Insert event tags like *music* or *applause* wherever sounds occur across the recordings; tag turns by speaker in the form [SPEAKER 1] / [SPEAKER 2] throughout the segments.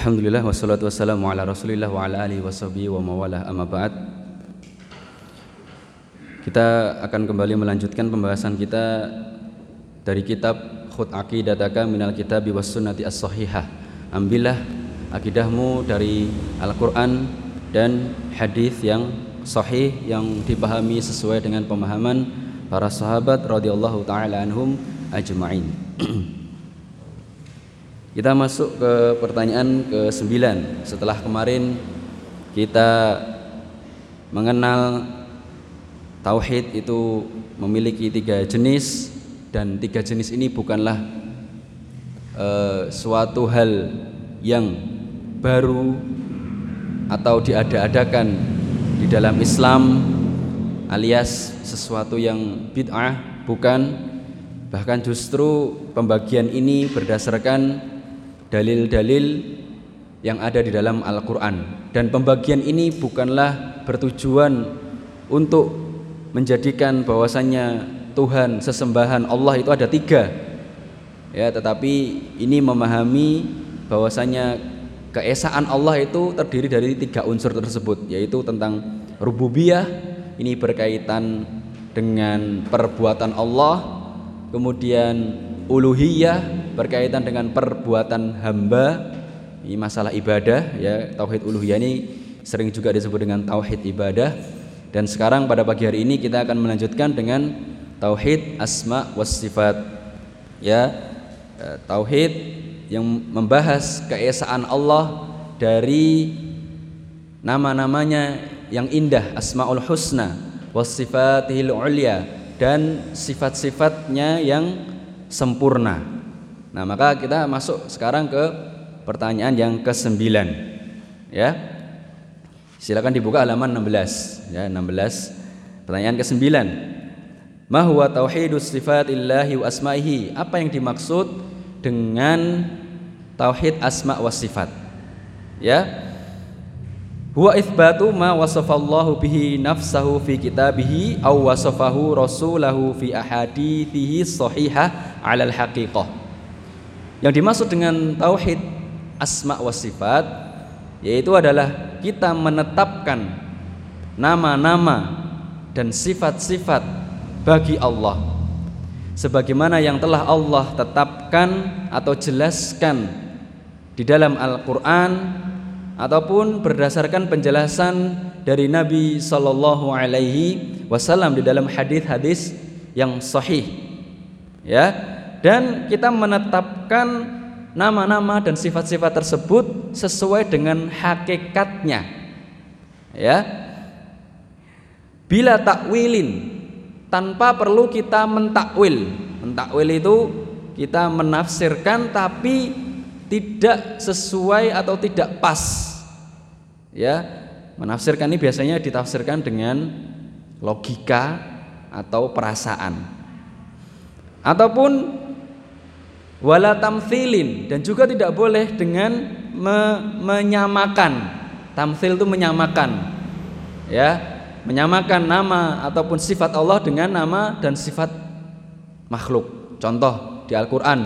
[SPEAKER 1] Alhamdulillah wassalatu wassalamu ala Rasulillah wa ala alihi wa mawalah amma ba'd. Kita akan kembali melanjutkan pembahasan kita dari kitab Khut Aqidataka minal Kitabi was Sunnati as-Sahihah. Ambillah akidahmu dari Al-Qur'an dan hadis yang sahih yang dipahami sesuai dengan pemahaman para sahabat radhiyallahu taala anhum ajma'in. *clears throat* Kita masuk ke pertanyaan ke-9. Setelah kemarin kita mengenal tauhid itu memiliki tiga jenis dan tiga jenis ini bukanlah uh, suatu hal yang baru atau diada-adakan di dalam Islam alias sesuatu yang bid'ah bukan. Bahkan justru pembagian ini berdasarkan dalil-dalil yang ada di dalam Al-Quran. Dan pembagian ini bukanlah bertujuan untuk menjadikan bahwasannya Tuhan sesembahan Allah itu ada tiga. Ya tetapi ini memahami bahwasanya keesaan Allah itu terdiri dari tiga unsur tersebut yaitu tentang rububiyah ini berkaitan dengan perbuatan Allah kemudian uluhiyah berkaitan dengan perbuatan hamba. Ini masalah ibadah ya. Tauhid uluhiyah ini sering juga disebut dengan tauhid ibadah. Dan sekarang pada pagi hari ini kita akan melanjutkan dengan tauhid asma was sifat ya. E, tauhid yang membahas keesaan Allah dari nama-namanya yang indah asmaul husna was sifatihil ulia dan sifat-sifatnya yang sempurna Nah, maka kita masuk sekarang ke pertanyaan yang ke-9. Ya. Silakan dibuka halaman 16 ya, 16. Pertanyaan ke-9. Ma huwa tauhidus sifatillahi wa asma'ihi? Apa yang dimaksud dengan tauhid asma wa sifat? Ya. Huwa itsbatu ma wasafallahu bihi nafsahu fi kitabihi aw wasafahu rasulahu fi ahadithihi sahihah 'alal haqiqah yang dimaksud dengan tauhid asma wa sifat yaitu adalah kita menetapkan nama-nama dan sifat-sifat bagi Allah. Sebagaimana yang telah Allah tetapkan atau jelaskan di dalam Al-Qur'an ataupun berdasarkan penjelasan dari Nabi Shallallahu alaihi wasallam di dalam hadis-hadis yang sahih. Ya dan kita menetapkan nama-nama dan sifat-sifat tersebut sesuai dengan hakikatnya. Ya. Bila takwilin tanpa perlu kita mentakwil. Mentakwil itu kita menafsirkan tapi tidak sesuai atau tidak pas. Ya. Menafsirkan ini biasanya ditafsirkan dengan logika atau perasaan. Ataupun wala tamthilin. Dan juga tidak boleh dengan me menyamakan. Tamthil itu menyamakan. Ya menyamakan nama ataupun sifat Allah dengan nama dan sifat makhluk. Contoh di Al-Qur'an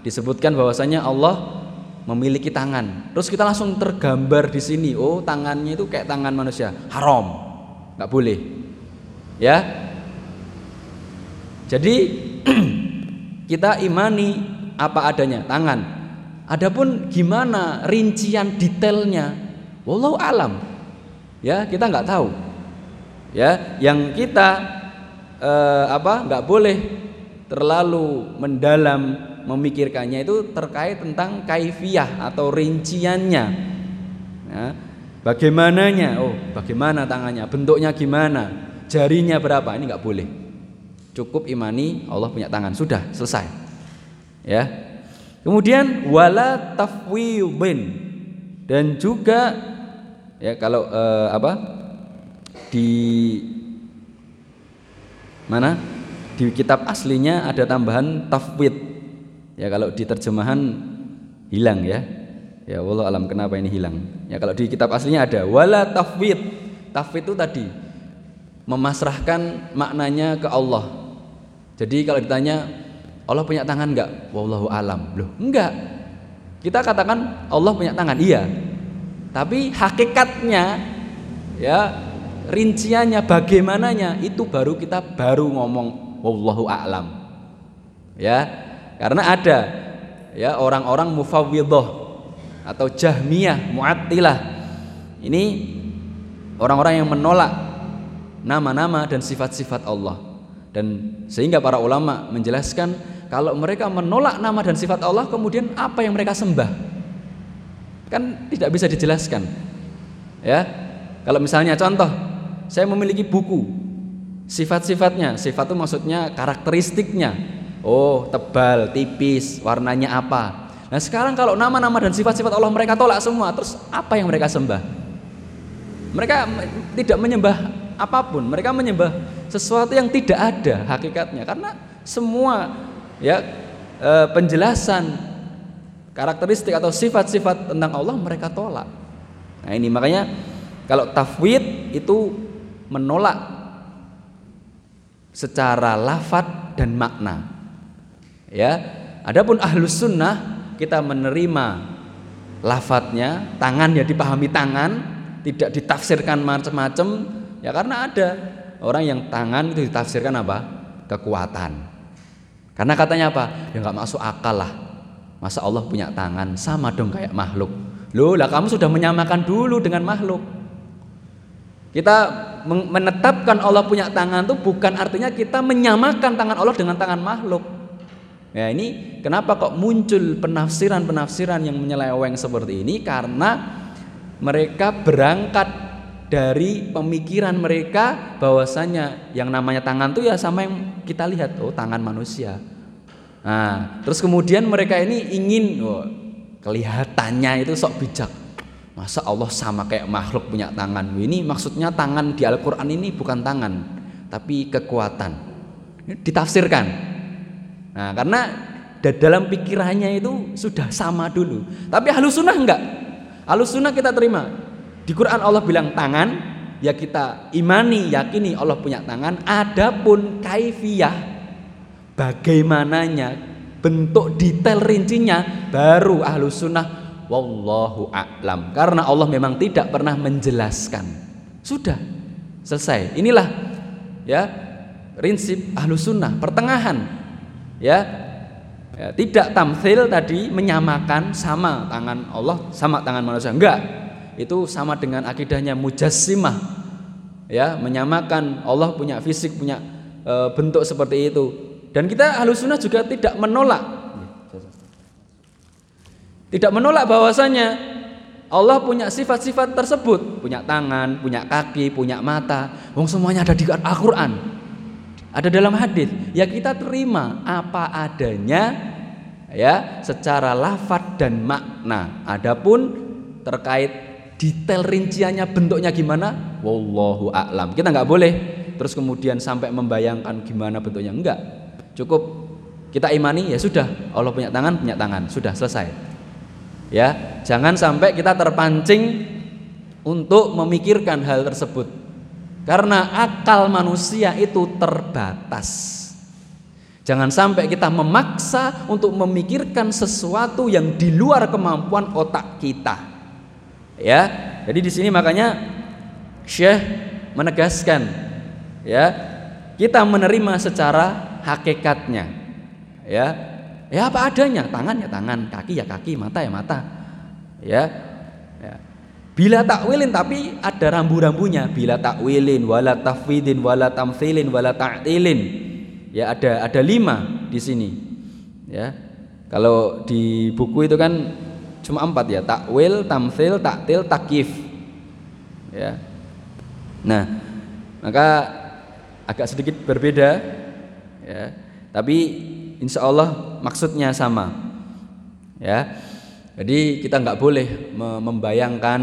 [SPEAKER 1] disebutkan bahwasanya Allah memiliki tangan. Terus kita langsung tergambar di sini. Oh tangannya itu kayak tangan manusia. Haram. Nggak boleh. Ya? Jadi *clears throat* kita imani apa adanya tangan. Adapun gimana rincian detailnya wallahu alam. Ya kita nggak tahu. Ya yang kita eh, apa nggak boleh terlalu mendalam memikirkannya itu terkait tentang kaifiah atau rinciannya. Ya, bagaimananya? Oh bagaimana tangannya? Bentuknya gimana? Jarinya berapa? Ini nggak boleh. Cukup imani Allah punya tangan. Sudah selesai ya. Kemudian wala tafwidin. Dan juga ya kalau eh, apa? Di mana? Di kitab aslinya ada tambahan tafwid. Ya kalau di terjemahan hilang ya. Ya Allah alam kenapa ini hilang? Ya kalau di kitab aslinya ada wala tafwid. Tafwid itu tadi memasrahkan maknanya ke Allah. Jadi kalau ditanya Allah punya tangan enggak? Wallahu alam. Loh, enggak. Kita katakan Allah punya tangan, iya. Tapi hakikatnya ya rinciannya bagaimananya itu baru kita baru ngomong wallahu a'lam. Ya. Karena ada ya orang-orang mufawwidhah atau Jahmiyah, Mu'attilah. Ini orang-orang yang menolak nama-nama dan sifat-sifat Allah. Dan sehingga para ulama menjelaskan kalau mereka menolak nama dan sifat Allah, kemudian apa yang mereka sembah? Kan tidak bisa dijelaskan. Ya. Kalau misalnya contoh, saya memiliki buku sifat-sifatnya, sifat itu maksudnya karakteristiknya. Oh, tebal, tipis, warnanya apa? Nah, sekarang kalau nama-nama dan sifat-sifat Allah mereka tolak semua, terus apa yang mereka sembah? Mereka tidak menyembah apa pun, mereka menyembah sesuatu yang tidak ada hakikatnya karena semua ya e, penjelasan karakteristik atau sifat-sifat tentang Allah mereka tolak. Nah ini makanya kalau tafwid itu menolak secara lafat dan makna. Ya, adapun ahlus sunnah kita menerima lafadznya, tangan ya dipahami tangan, tidak ditafsirkan macam-macam. Ya karena ada orang yang tangan itu ditafsirkan apa? Kekuatan. Karena katanya apa? Ya nggak masuk akal lah. Masa Allah punya tangan sama dong kayak makhluk. Loh, lah kamu sudah menyamakan dulu dengan makhluk. Kita menetapkan Allah punya tangan itu bukan artinya kita menyamakan tangan Allah dengan tangan makhluk. Ya ini kenapa kok muncul penafsiran-penafsiran yang menyeleweng seperti ini karena mereka berangkat dari pemikiran mereka bahwasanya yang namanya tangan itu ya sama yang kita lihat oh tangan manusia. Nah, terus kemudian mereka ini ingin oh, kelihatannya itu sok bijak. Masa Allah sama kayak makhluk punya tangan? Ini maksudnya tangan di Al-Qur'an ini bukan tangan, tapi kekuatan. Ditafsirkan. Nah, karena dalam pikirannya itu sudah sama dulu. Tapi halus sunnah enggak. Halus sunnah kita terima. Di Quran Allah bilang tangan, ya kita imani, yakini Allah punya tangan. Adapun kaifiyah, bagaimananya, bentuk detail rincinya, baru ahlu sunnah wallahu a'lam. Karena Allah memang tidak pernah menjelaskan. Sudah selesai. Inilah ya prinsip ahlu sunnah pertengahan ya Ya, tidak tamsil tadi menyamakan sama tangan Allah sama tangan manusia enggak itu sama dengan akidahnya mujassimah. Ya menyamakan Allah punya fisik punya e, bentuk seperti itu. Dan kita halus sunnah juga tidak menolak. Tidak menolak bahwasanya Allah punya sifat-sifat tersebut. Punya tangan punya kaki punya mata. Wong semuanya ada di Al-Quran. Ada dalam hadis. Ya kita terima apa adanya ya secara lafat dan makna. Adapun terkait detail rinciannya bentuknya gimana? Wallahu a'lam. Kita nggak boleh terus kemudian sampai membayangkan gimana bentuknya. Enggak cukup. Kita imani ya sudah. Allah punya tangan punya tangan. Sudah selesai. Ya jangan sampai kita terpancing untuk memikirkan hal tersebut. Karena akal manusia itu terbatas. Jangan sampai kita memaksa untuk memikirkan sesuatu yang di luar kemampuan otak kita. Ya, jadi di sini makanya Syekh menegaskan ya, kita menerima secara hakikatnya. Ya. Ya apa adanya, tangan ya tangan, kaki ya kaki, mata ya mata. Ya. ya. Bila takwilin tapi ada rambu-rambunya. Bila takwilin, wala tafwidin, wala tamthilin, wala ta'tilin. Ya ada ada lima di sini. Ya. Kalau di buku itu kan cuma empat ya takwil tamsil taktil takif. Ya. Nah maka agak sedikit berbeda ya. Tapi insya Allah maksudnya sama ya. Jadi kita nggak boleh membayangkan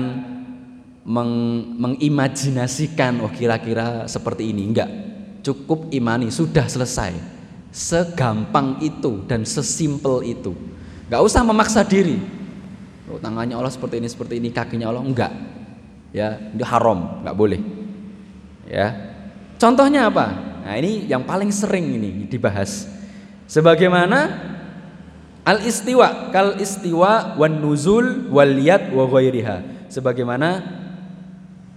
[SPEAKER 1] meng mengimajinasikan oh kira-kira seperti ini. Enggak cukup imani sudah selesai. Segampang itu dan sesimpel itu. Nggak usah memaksa diri oh, tangannya Allah seperti ini seperti ini kakinya Allah enggak. Ya itu haram enggak boleh. Ya. Contohnya apa? Nah ini yang paling sering ini dibahas. Sebagaimana Al istiwa kal istiwa wan nuzul wal yad wa ghairiha. Sebagaimana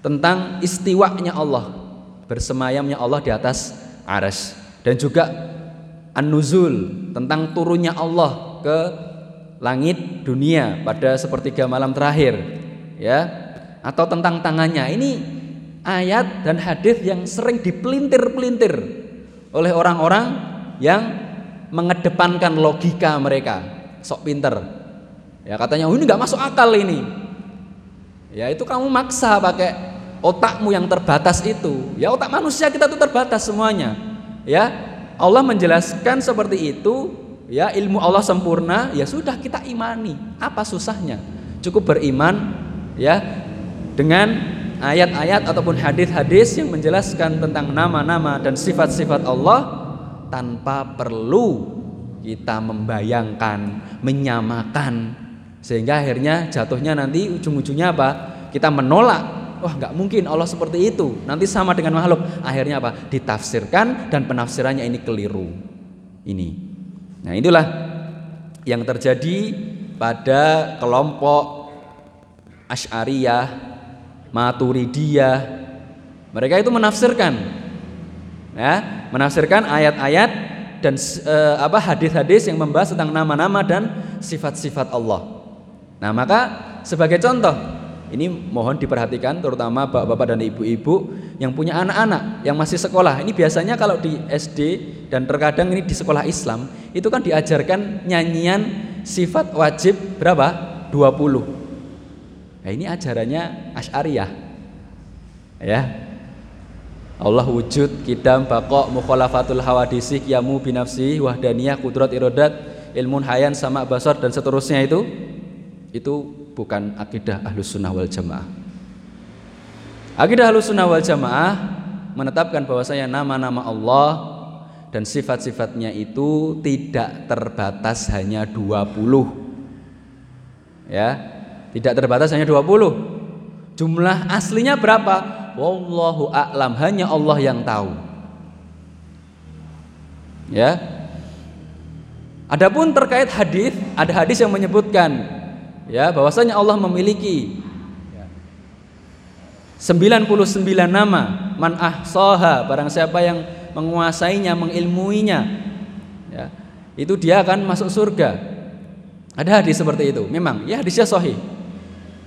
[SPEAKER 1] tentang istiwanya Allah, bersemayamnya Allah di atas aras. Dan juga an-nuzul tentang turunnya Allah ke langit dunia pada sepertiga malam terakhir ya. Atau tentang tangannya. Ini ayat dan hadis yang sering dipelintir-pelintir oleh orang-orang yang mengedepankan logika mereka. Sok pinter. Ya katanya oh, ini nggak masuk akal ini. Ya itu kamu maksa pakai otakmu yang terbatas itu. Ya otak manusia kita tuh terbatas semuanya. Ya Allah menjelaskan seperti itu ya ilmu Allah sempurna ya sudah kita imani apa susahnya cukup beriman ya dengan ayat-ayat ataupun hadis-hadis yang menjelaskan tentang nama-nama dan sifat-sifat Allah tanpa perlu kita membayangkan, menyamakan sehingga akhirnya jatuhnya nanti ujung-ujungnya apa? Kita menolak. Wah, nggak mungkin Allah seperti itu. Nanti sama dengan makhluk. Akhirnya apa? Ditafsirkan dan penafsirannya ini keliru. Ini. Nah, itulah yang terjadi pada kelompok Asy'ariyah, Maturidiyah. Mereka itu menafsirkan ya menafsirkan ayat-ayat dan uh, apa hadis-hadis yang membahas tentang nama-nama dan sifat-sifat Allah. Nah, maka sebagai contoh ini mohon diperhatikan terutama bapak-bapak dan ibu-ibu yang punya anak-anak yang masih sekolah. Ini biasanya kalau di SD dan terkadang ini di sekolah Islam itu kan diajarkan nyanyian sifat wajib berapa? 20. Nah, ini ajarannya Asy'ariyah. Ya, Allah wujud, kidam, bakok, mukhalafatul hawadisi, yamu binafsi, wahdaniyah, kudrat, irodat, ilmun hayan, sama basar dan seterusnya itu itu bukan akidah ahlus sunnah wal jamaah. Akidah ahlus sunnah wal jamaah menetapkan bahwasanya nama-nama Allah dan sifat-sifatnya itu tidak terbatas hanya 20. Ya, tidak terbatas hanya 20. Jumlah aslinya berapa? wallahu a'lam hanya Allah yang tahu ya adapun terkait hadis ada hadis yang menyebutkan ya bahwasanya Allah memiliki 99 nama man ahsaha barang siapa yang menguasainya mengilmuinya. Ya itu dia akan masuk surga. Ada hadis seperti itu? Memang ya hadisnya sahih.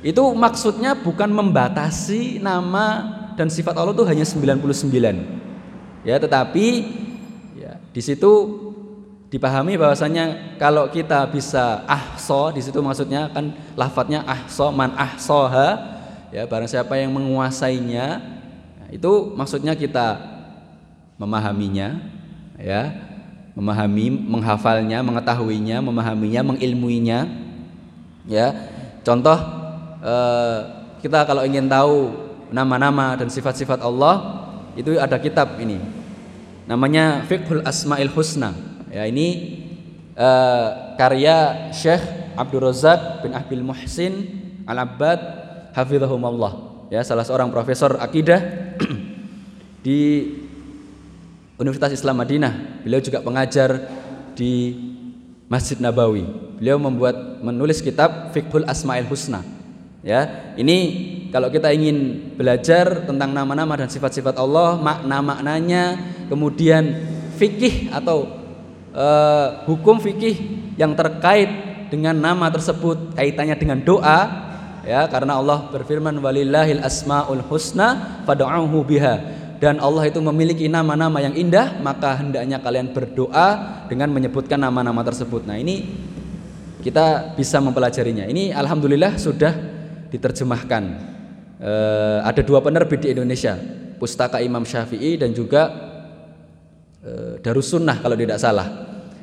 [SPEAKER 1] Itu maksudnya bukan membatasi nama dan sifat Allah itu hanya 99. Ya, tetapi ya, di situ dipahami bahwasanya kalau kita bisa ahso di situ maksudnya kan lafadznya ahso man ahsoha ya barang siapa yang menguasainya itu maksudnya kita memahaminya ya memahami menghafalnya mengetahuinya memahaminya mengilmuinya ya. Contoh eh, kita kalau ingin tahu nama-nama dan sifat-sifat Allah itu ada kitab ini. Namanya Fiqhul Asmaul Husna. Ya ini uh, karya Syekh Abdul Razak bin Ahbil Muhsin Al-Abbad hafizahumullah. Ya salah seorang profesor akidah di Universitas Islam Madinah. Beliau juga pengajar di Masjid Nabawi. Beliau membuat menulis kitab Fiqhul Asmaul Husna. Ya ini kalau kita ingin belajar tentang nama-nama dan sifat-sifat Allah, makna-maknanya, kemudian fikih atau uh, hukum fikih yang terkait dengan nama tersebut kaitannya dengan doa ya karena Allah berfirman walillahil asmaul husna fad'uhu biha dan Allah itu memiliki nama-nama yang indah maka hendaknya kalian berdoa dengan menyebutkan nama-nama tersebut. Nah, ini kita bisa mempelajarinya. Ini alhamdulillah sudah diterjemahkan uh, ada dua penerbit di Indonesia, Pustaka Imam Syafi'i dan juga uh, Darus Sunnah kalau tidak salah.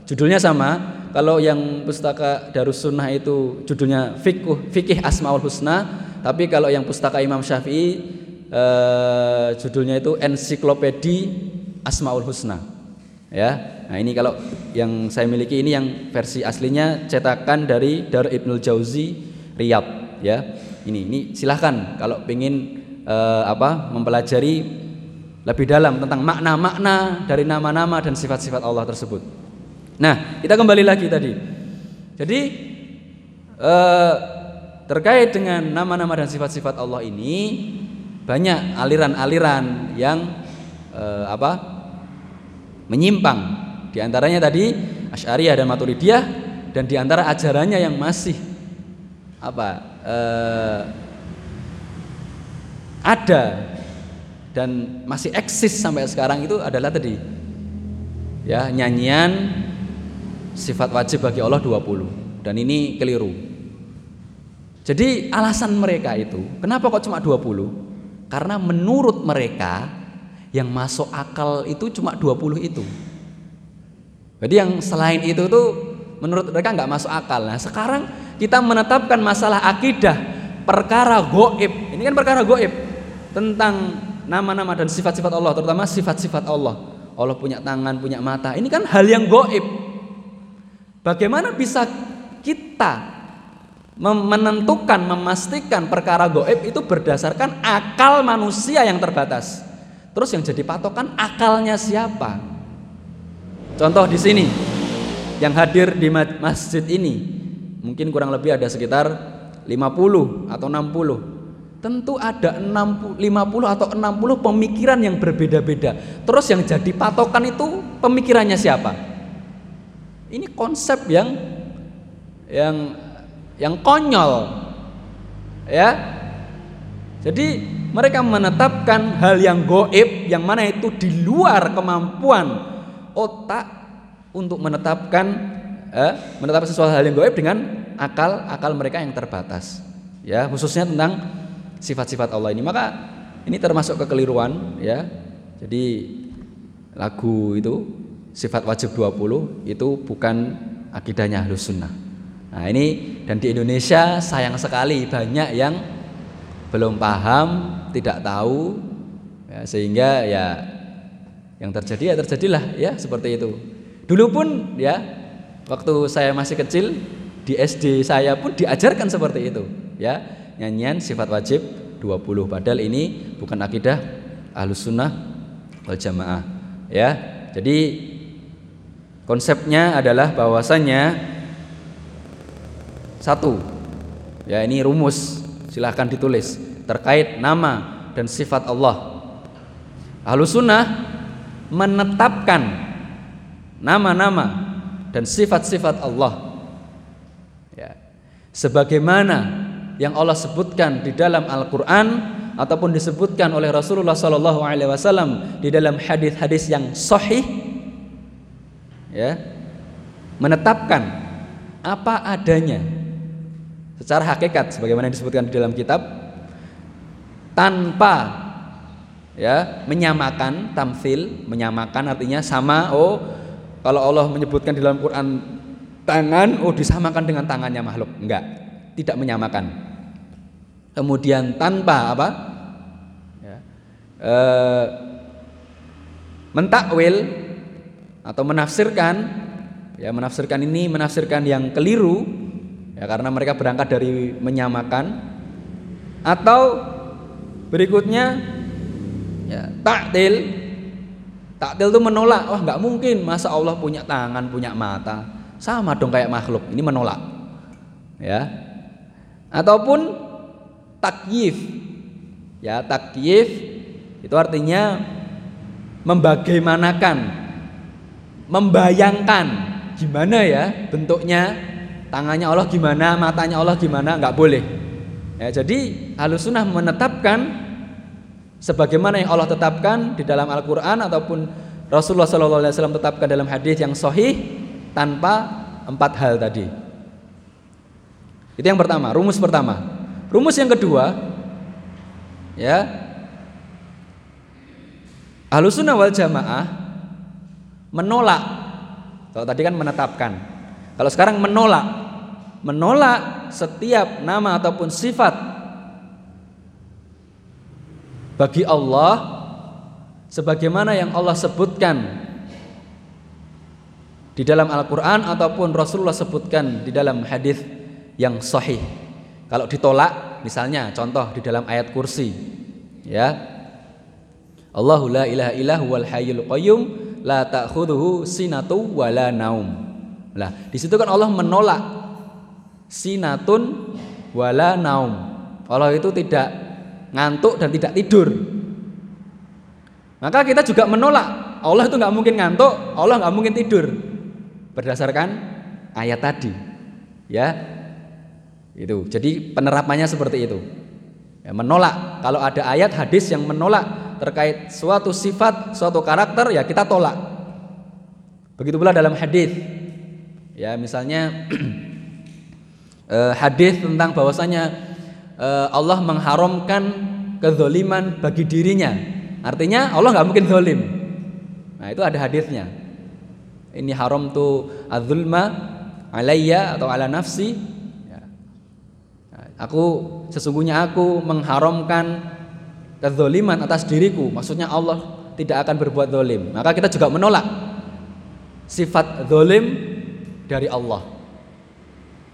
[SPEAKER 1] Judulnya sama. Kalau yang Pustaka Darus Sunnah itu judulnya Fikih, Fikih Asmaul Husna, tapi kalau yang Pustaka Imam Syafi'i uh, judulnya itu Ensiklopedi Asmaul Husna. Ya. Nah, ini kalau yang saya miliki ini yang versi aslinya cetakan dari Dar Ibnul Jauzi Riyadh ya ini ini silahkan kalau ingin uh, apa mempelajari lebih dalam tentang makna-makna dari nama-nama dan sifat-sifat Allah tersebut. Nah, kita kembali lagi tadi. Jadi eh, terkait dengan nama-nama dan sifat-sifat Allah ini banyak aliran-aliran yang eh, apa menyimpang. Di antaranya tadi Asy'ariyah dan Maturidiyah dan di antara ajarannya yang masih apa eh, ada dan masih eksis sampai sekarang itu adalah tadi ya nyanyian sifat wajib bagi Allah 20 dan ini keliru. Jadi alasan mereka itu kenapa kok cuma 20? Karena menurut mereka yang masuk akal itu cuma 20 itu. Jadi yang selain itu tuh menurut mereka nggak masuk akal. Nah sekarang kita menetapkan masalah akidah perkara goib. Ini kan perkara goib tentang nama-nama dan sifat-sifat Allah, terutama sifat-sifat Allah. Allah punya tangan, punya mata. Ini kan hal yang goib. Bagaimana bisa kita menentukan, memastikan perkara goib itu berdasarkan akal manusia yang terbatas. Terus yang jadi patokan akalnya siapa? Contoh di sini, yang hadir di masjid ini mungkin kurang lebih ada sekitar 50 atau 60. Tentu ada 60, 50 atau 60 pemikiran yang berbeda-beda. Terus yang jadi patokan itu pemikirannya siapa? Ini konsep yang yang yang konyol. Ya. Jadi mereka menetapkan hal yang goib yang mana itu di luar kemampuan otak untuk menetapkan eh, menetapkan sesuatu hal yang goib dengan akal akal mereka yang terbatas ya khususnya tentang sifat-sifat Allah ini maka ini termasuk kekeliruan ya jadi lagu itu sifat wajib 20 itu bukan akidahnya Ahlus Sunnah nah ini dan di Indonesia sayang sekali banyak yang belum paham tidak tahu ya, sehingga ya yang terjadi ya terjadilah ya seperti itu. Dulu pun ya waktu saya masih kecil di SD saya pun diajarkan seperti itu ya nyanyian sifat wajib 20 padahal ini bukan akidah ahlus sunnah wal jamaah ya jadi konsepnya adalah bahwasanya satu ya ini rumus silahkan ditulis terkait nama dan sifat Allah ahlus sunnah menetapkan nama-nama dan sifat-sifat Allah. Ya. Sebagaimana yang Allah sebutkan di dalam Al-Qur'an ataupun disebutkan oleh Rasulullah Shallallahu alaihi wasallam di dalam hadis-hadis yang sahih ya menetapkan apa adanya secara hakikat sebagaimana disebutkan di dalam kitab tanpa ya menyamakan tamfil menyamakan artinya sama oh kalau Allah menyebutkan di dalam Quran tangan oh disamakan dengan tangannya makhluk. Enggak tidak menyamakan. Kemudian tanpa apa? Ya, e, mentakwil atau menafsirkan ya menafsirkan ini menafsirkan yang keliru ya karena mereka berangkat dari menyamakan. Atau berikutnya ya taktil. Taktil itu menolak. Wah nggak mungkin. Masa Allah punya tangan punya mata? Sama dong kayak makhluk. Ini menolak. Ya. Ataupun takyif. Ya takyif itu artinya membagaimanakan membayangkan. Gimana ya bentuknya tangannya Allah gimana matanya Allah gimana nggak boleh ya jadi halus sunnah menetapkan sebagaimana yang Allah tetapkan di dalam Al-Qur'an ataupun Rasulullah SAW tetapkan dalam hadis yang sahih tanpa empat hal tadi. Itu yang pertama, rumus pertama. Rumus yang kedua, ya, Ahlussunnah wal Jamaah menolak. Kalau tadi kan menetapkan. Kalau sekarang menolak, menolak setiap nama ataupun sifat bagi Allah sebagaimana yang Allah sebutkan di dalam Al-Qur'an ataupun Rasulullah sebutkan di dalam hadis yang sahih. Kalau ditolak misalnya contoh di dalam ayat kursi ya. Allahu la ilaha illa huwal hayyul qayyum la ta'khudhuhu sinatu wala naum. Nah, di situ kan Allah menolak sinatun wala naum. Allah itu tidak ngantuk dan tidak tidur. Maka kita juga menolak Allah itu nggak mungkin ngantuk, Allah nggak mungkin tidur. Berdasarkan ayat tadi, ya itu. Jadi penerapannya seperti itu. Ya, menolak kalau ada ayat hadis yang menolak terkait suatu sifat, suatu karakter, ya kita tolak. Begitu pula dalam hadis. Ya, misalnya *clears throat* eh, hadis tentang bahwasanya eh, Allah mengharamkan kezoliman bagi dirinya Artinya Allah nggak mungkin zalim. Nah, itu ada hadisnya. Ini haram tu adzulma alayya atau ala nafsi. Ya. Aku sesungguhnya aku mengharamkan kezaliman atas diriku. Maksudnya Allah tidak akan berbuat zalim. Maka kita juga menolak sifat zalim dari Allah.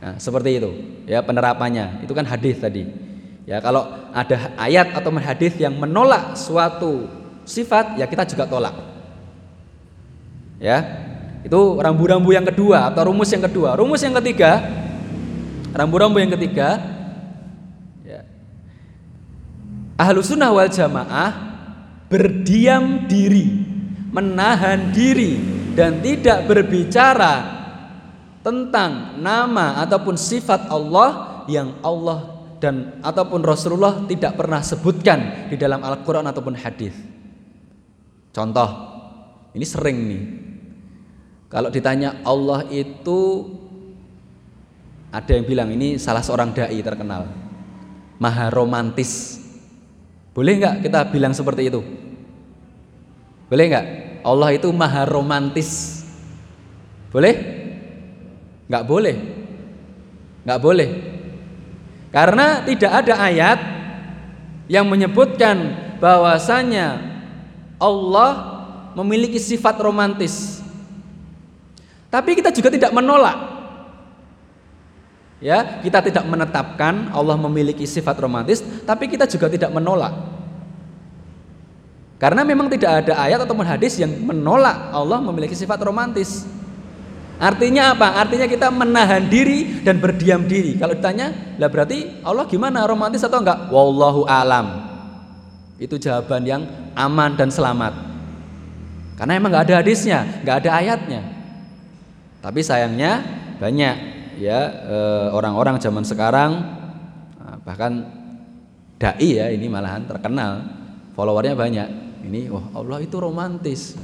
[SPEAKER 1] Nah, seperti itu ya penerapannya. Itu kan hadis tadi. Ya, kalau ada ayat atau hadis yang menolak suatu sifat, ya kita juga tolak. Ya. Itu rambu-rambu yang kedua atau rumus yang kedua. Rumus yang ketiga, rambu-rambu yang ketiga, ya. Ahlu sunnah wal jamaah berdiam diri, menahan diri dan tidak berbicara tentang nama ataupun sifat Allah yang Allah dan ataupun Rasulullah tidak pernah sebutkan di dalam Al-Qur'an ataupun hadis. Contoh, ini sering nih. Kalau ditanya Allah itu ada yang bilang ini salah seorang dai terkenal. Maha romantis. Boleh nggak kita bilang seperti itu? Boleh nggak? Allah itu maha romantis. Boleh? Nggak boleh. Nggak boleh. Karena tidak ada ayat yang menyebutkan bahwasanya Allah memiliki sifat romantis. Tapi kita juga tidak menolak. Ya, kita tidak menetapkan Allah memiliki sifat romantis, tapi kita juga tidak menolak. Karena memang tidak ada ayat atau hadis yang menolak Allah memiliki sifat romantis. Artinya apa? Artinya kita menahan diri dan berdiam diri. Kalau ditanya, lah berarti Allah gimana? Romantis atau enggak? Wallahu alam. Itu jawaban yang aman dan selamat. Karena emang nggak ada hadisnya, nggak ada ayatnya. Tapi sayangnya banyak ya eh, orang-orang zaman sekarang ah, bahkan dai ya ini malahan terkenal followernya banyak. Ini wah Allah itu romantis.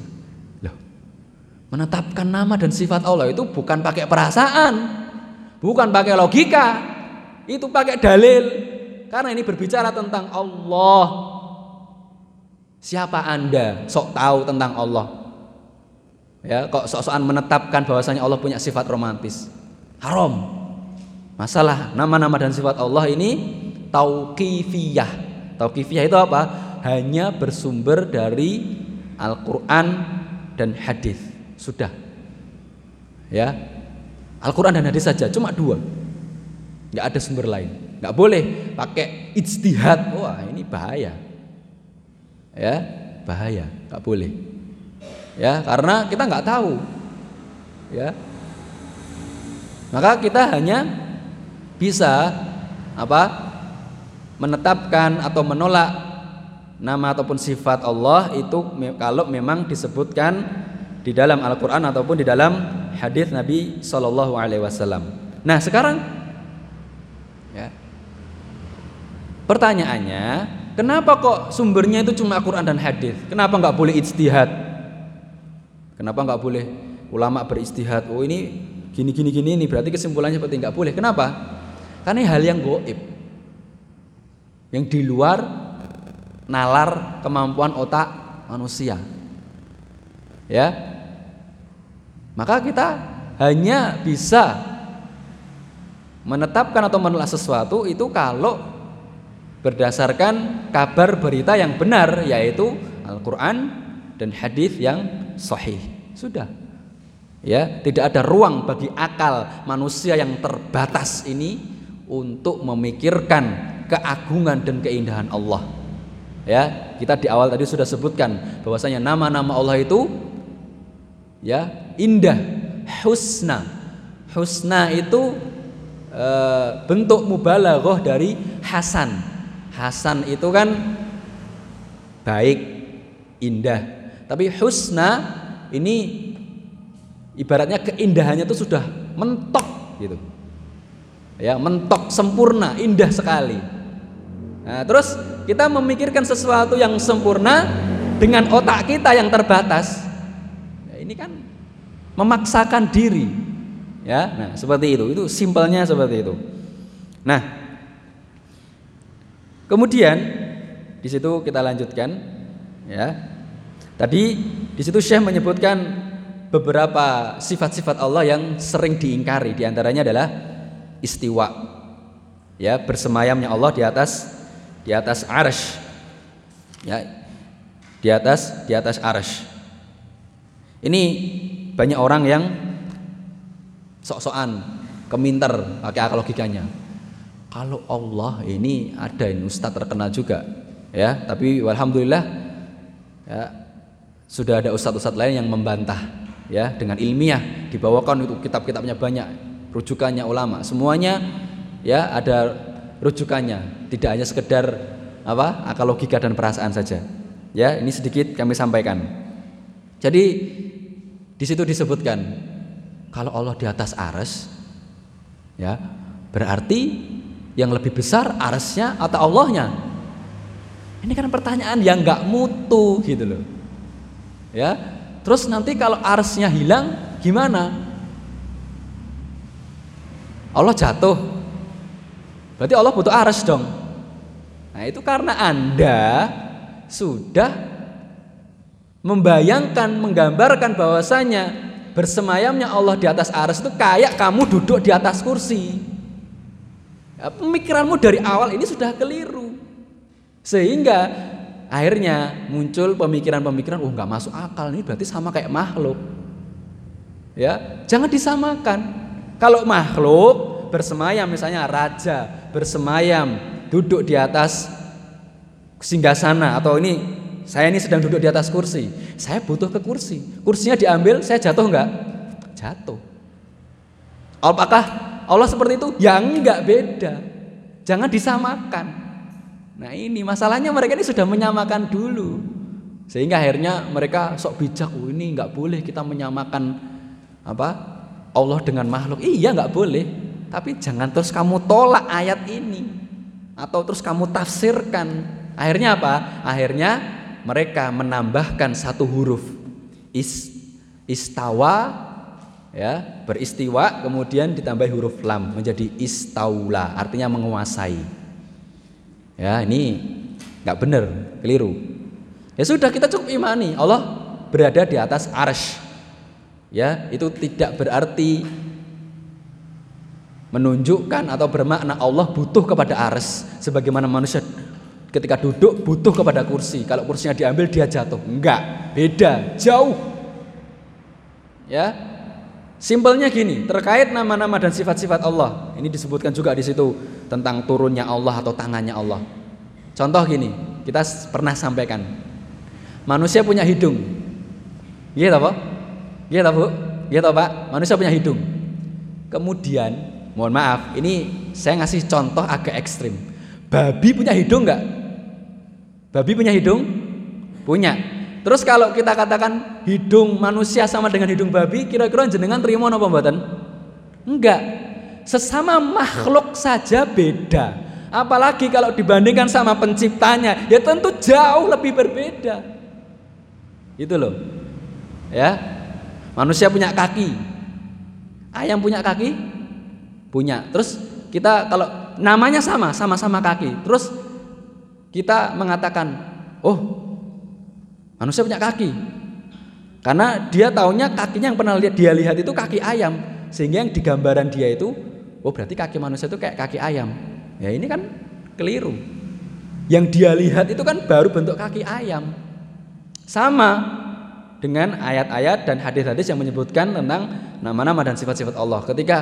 [SPEAKER 1] Menetapkan nama dan sifat Allah itu bukan pakai perasaan, bukan pakai logika, itu pakai dalil. Karena ini berbicara tentang Allah. Siapa Anda sok tahu tentang Allah? Ya, kok sok-sokan menetapkan bahwasanya Allah punya sifat romantis. Haram. Masalah nama-nama dan sifat Allah ini tauqifiyah. Tauqifiyah itu apa? Hanya bersumber dari Al-Qur'an dan hadis. Sudah. Ya. Al-Quran dan hadis saja, cuma dua. Nggak ada sumber lain. Nggak boleh pakai ijtihad. Wah ini bahaya. Ya, bahaya. Nggak boleh. Ya, karena kita nggak tahu. Ya. Maka kita hanya bisa apa? menetapkan atau menolak nama ataupun sifat Allah itu kalau memang disebutkan di dalam Al-Quran ataupun di dalam hadis Nabi Shallallahu Alaihi Wasallam. Nah sekarang, ya, pertanyaannya, kenapa kok sumbernya itu cuma Al-Quran dan hadis? Kenapa nggak boleh ijtihad? Kenapa nggak boleh ulama beristihad? Oh ini gini gini gini ini berarti kesimpulannya seperti nggak boleh. Kenapa? Karena hal yang goib, yang di luar nalar kemampuan otak manusia. Ya, maka kita hanya bisa menetapkan atau menolak sesuatu itu kalau berdasarkan kabar berita yang benar yaitu Al-Qur'an dan hadis yang sahih. Sudah. Ya, tidak ada ruang bagi akal manusia yang terbatas ini untuk memikirkan keagungan dan keindahan Allah. Ya, kita di awal tadi sudah sebutkan bahwasanya nama-nama Allah itu ya indah husna husna itu e, bentuk mubalaghah dari hasan. Hasan itu kan baik, indah. Tapi husna ini ibaratnya keindahannya itu sudah mentok gitu. Ya, mentok sempurna, indah sekali. Nah, terus kita memikirkan sesuatu yang sempurna dengan otak kita yang terbatas. Ini kan memaksakan diri. Ya, nah seperti itu. Itu simpelnya seperti itu. Nah, kemudian di situ kita lanjutkan ya. Tadi di situ Syekh menyebutkan beberapa sifat-sifat Allah yang sering diingkari. Di antaranya adalah istiwa. Ya, bersemayamnya Allah di atas di atas arsh. Ya, di atas di atas arsh. Ini banyak orang yang sok-sokan keminter pakai akal logikanya. Kalau Allah ini ada ini ustadz terkenal juga ya, tapi alhamdulillah ya, sudah ada ustadz-ustadz lain yang membantah ya dengan ilmiah. Dibawakan itu kitab-kitabnya banyak rujukannya ulama. Semuanya ya ada rujukannya. Tidak hanya sekedar apa akal logika dan perasaan saja. Ya ini sedikit kami sampaikan jadi di situ disebutkan kalau Allah di atas aras ya berarti yang lebih besar arasnya atau Allahnya ini kan pertanyaan yang nggak mutu gitu loh ya Terus nanti kalau arsnya hilang gimana? Allah jatuh. Berarti Allah butuh ars dong. Nah, itu karena Anda sudah membayangkan, menggambarkan bahwasanya bersemayamnya Allah di atas ars itu kayak kamu duduk di atas kursi. Ya, pemikiranmu dari awal ini sudah keliru. Sehingga akhirnya muncul pemikiran-pemikiran, oh nggak masuk akal ini berarti sama kayak makhluk. Ya, jangan disamakan. Kalau makhluk bersemayam misalnya raja bersemayam duduk di atas singgasana atau ini saya ini sedang duduk di atas kursi, saya butuh ke kursi. Kursinya diambil, saya jatuh nggak? Jatuh. Apakah Allah seperti itu? Ya enggak beda. Jangan disamakan. Nah ini masalahnya mereka ini sudah menyamakan dulu sehingga akhirnya mereka sok bijak oh, ini nggak boleh kita menyamakan apa Allah dengan makhluk iya nggak boleh tapi jangan terus kamu tolak ayat ini atau terus kamu tafsirkan akhirnya apa akhirnya mereka menambahkan satu huruf is istawa ya beristiwa kemudian ditambah huruf lam menjadi istaula artinya menguasai Ya, ini nggak benar, keliru. Ya sudah kita cukup imani Allah berada di atas arsh. Ya, itu tidak berarti menunjukkan atau bermakna Allah butuh kepada ars sebagaimana manusia ketika duduk butuh kepada kursi. Kalau kursinya diambil dia jatuh. Enggak, beda, jauh. Ya. Simpelnya gini, terkait nama-nama dan sifat-sifat Allah. Ini disebutkan juga di situ tentang turunnya Allah atau tangannya Allah. Contoh gini, kita pernah sampaikan. Manusia punya hidung. Iya toh, Pak? Iya toh, Bu? Iya toh, Pak? Manusia punya hidung. Kemudian, mohon maaf, ini saya ngasih contoh agak ekstrim. Babi punya hidung enggak? Babi punya hidung? Punya. Terus kalau kita katakan hidung manusia sama dengan hidung babi, kira-kira jenengan terima apa mboten? Enggak. Sesama makhluk saja beda. Apalagi kalau dibandingkan sama penciptanya, ya tentu jauh lebih berbeda. Itu loh. Ya. Manusia punya kaki. Ayam punya kaki? Punya. Terus kita kalau namanya sama, sama-sama kaki. Terus kita mengatakan, "Oh, Manusia punya kaki. Karena dia taunya kakinya yang pernah dia lihat itu kaki ayam. Sehingga yang digambaran dia itu, oh berarti kaki manusia itu kayak kaki ayam. Ya ini kan keliru. Yang dia lihat itu kan baru bentuk kaki ayam. Sama dengan ayat-ayat dan hadis-hadis yang menyebutkan tentang nama-nama dan sifat-sifat Allah. Ketika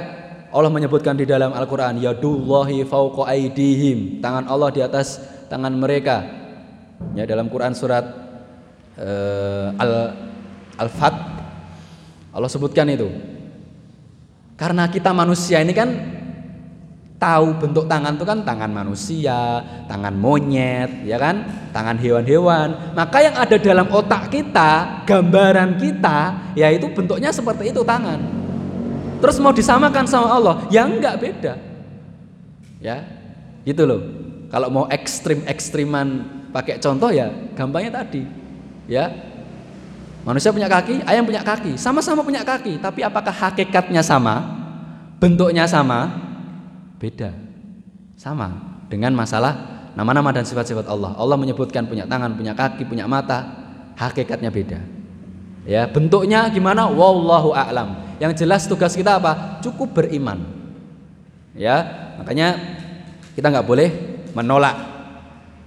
[SPEAKER 1] Allah menyebutkan di dalam Al-Qur'an, yadullahi fauqa aidihim, tangan Allah di atas tangan mereka. Ya dalam Quran surat uh, al al fat Allah sebutkan itu karena kita manusia ini kan tahu bentuk tangan itu kan tangan manusia, tangan monyet, ya kan, tangan hewan-hewan. Maka yang ada dalam otak kita, gambaran kita, yaitu bentuknya seperti itu tangan. Terus mau disamakan sama Allah, ya enggak beda. Ya, gitu loh. Kalau mau ekstrim-ekstriman pakai contoh ya gampangnya tadi. Ya. Manusia punya kaki, ayam punya kaki, sama-sama punya kaki, tapi apakah hakikatnya sama? Bentuknya sama? Beda. Sama dengan masalah nama-nama dan sifat-sifat Allah. Allah menyebutkan punya tangan, punya kaki, punya mata, hakikatnya beda. Ya, bentuknya gimana? Wallahu a'lam. Yang jelas tugas kita apa? Cukup beriman. Ya, makanya kita nggak boleh menolak.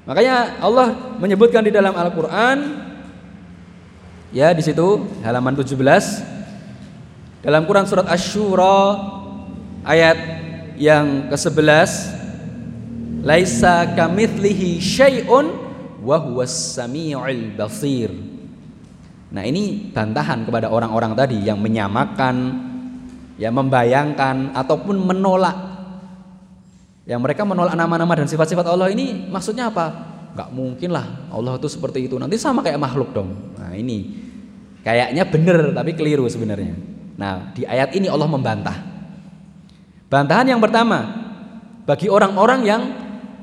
[SPEAKER 1] Makanya Allah menyebutkan di dalam Al-Qur'an ya di situ halaman 17 dalam Quran surat Asy-Syura ayat yang ke-11 laisa kamitslihi syai'un wa huwas samiul basir. Nah, ini bantahan kepada orang-orang tadi yang menyamakan ya membayangkan ataupun menolak yang mereka menolak nama-nama dan sifat-sifat Allah ini maksudnya apa? Gak mungkin lah Allah itu seperti itu nanti sama kayak makhluk dong. Nah ini kayaknya benar tapi keliru sebenarnya. Nah di ayat ini Allah membantah Bantahan yang pertama bagi orang-orang yang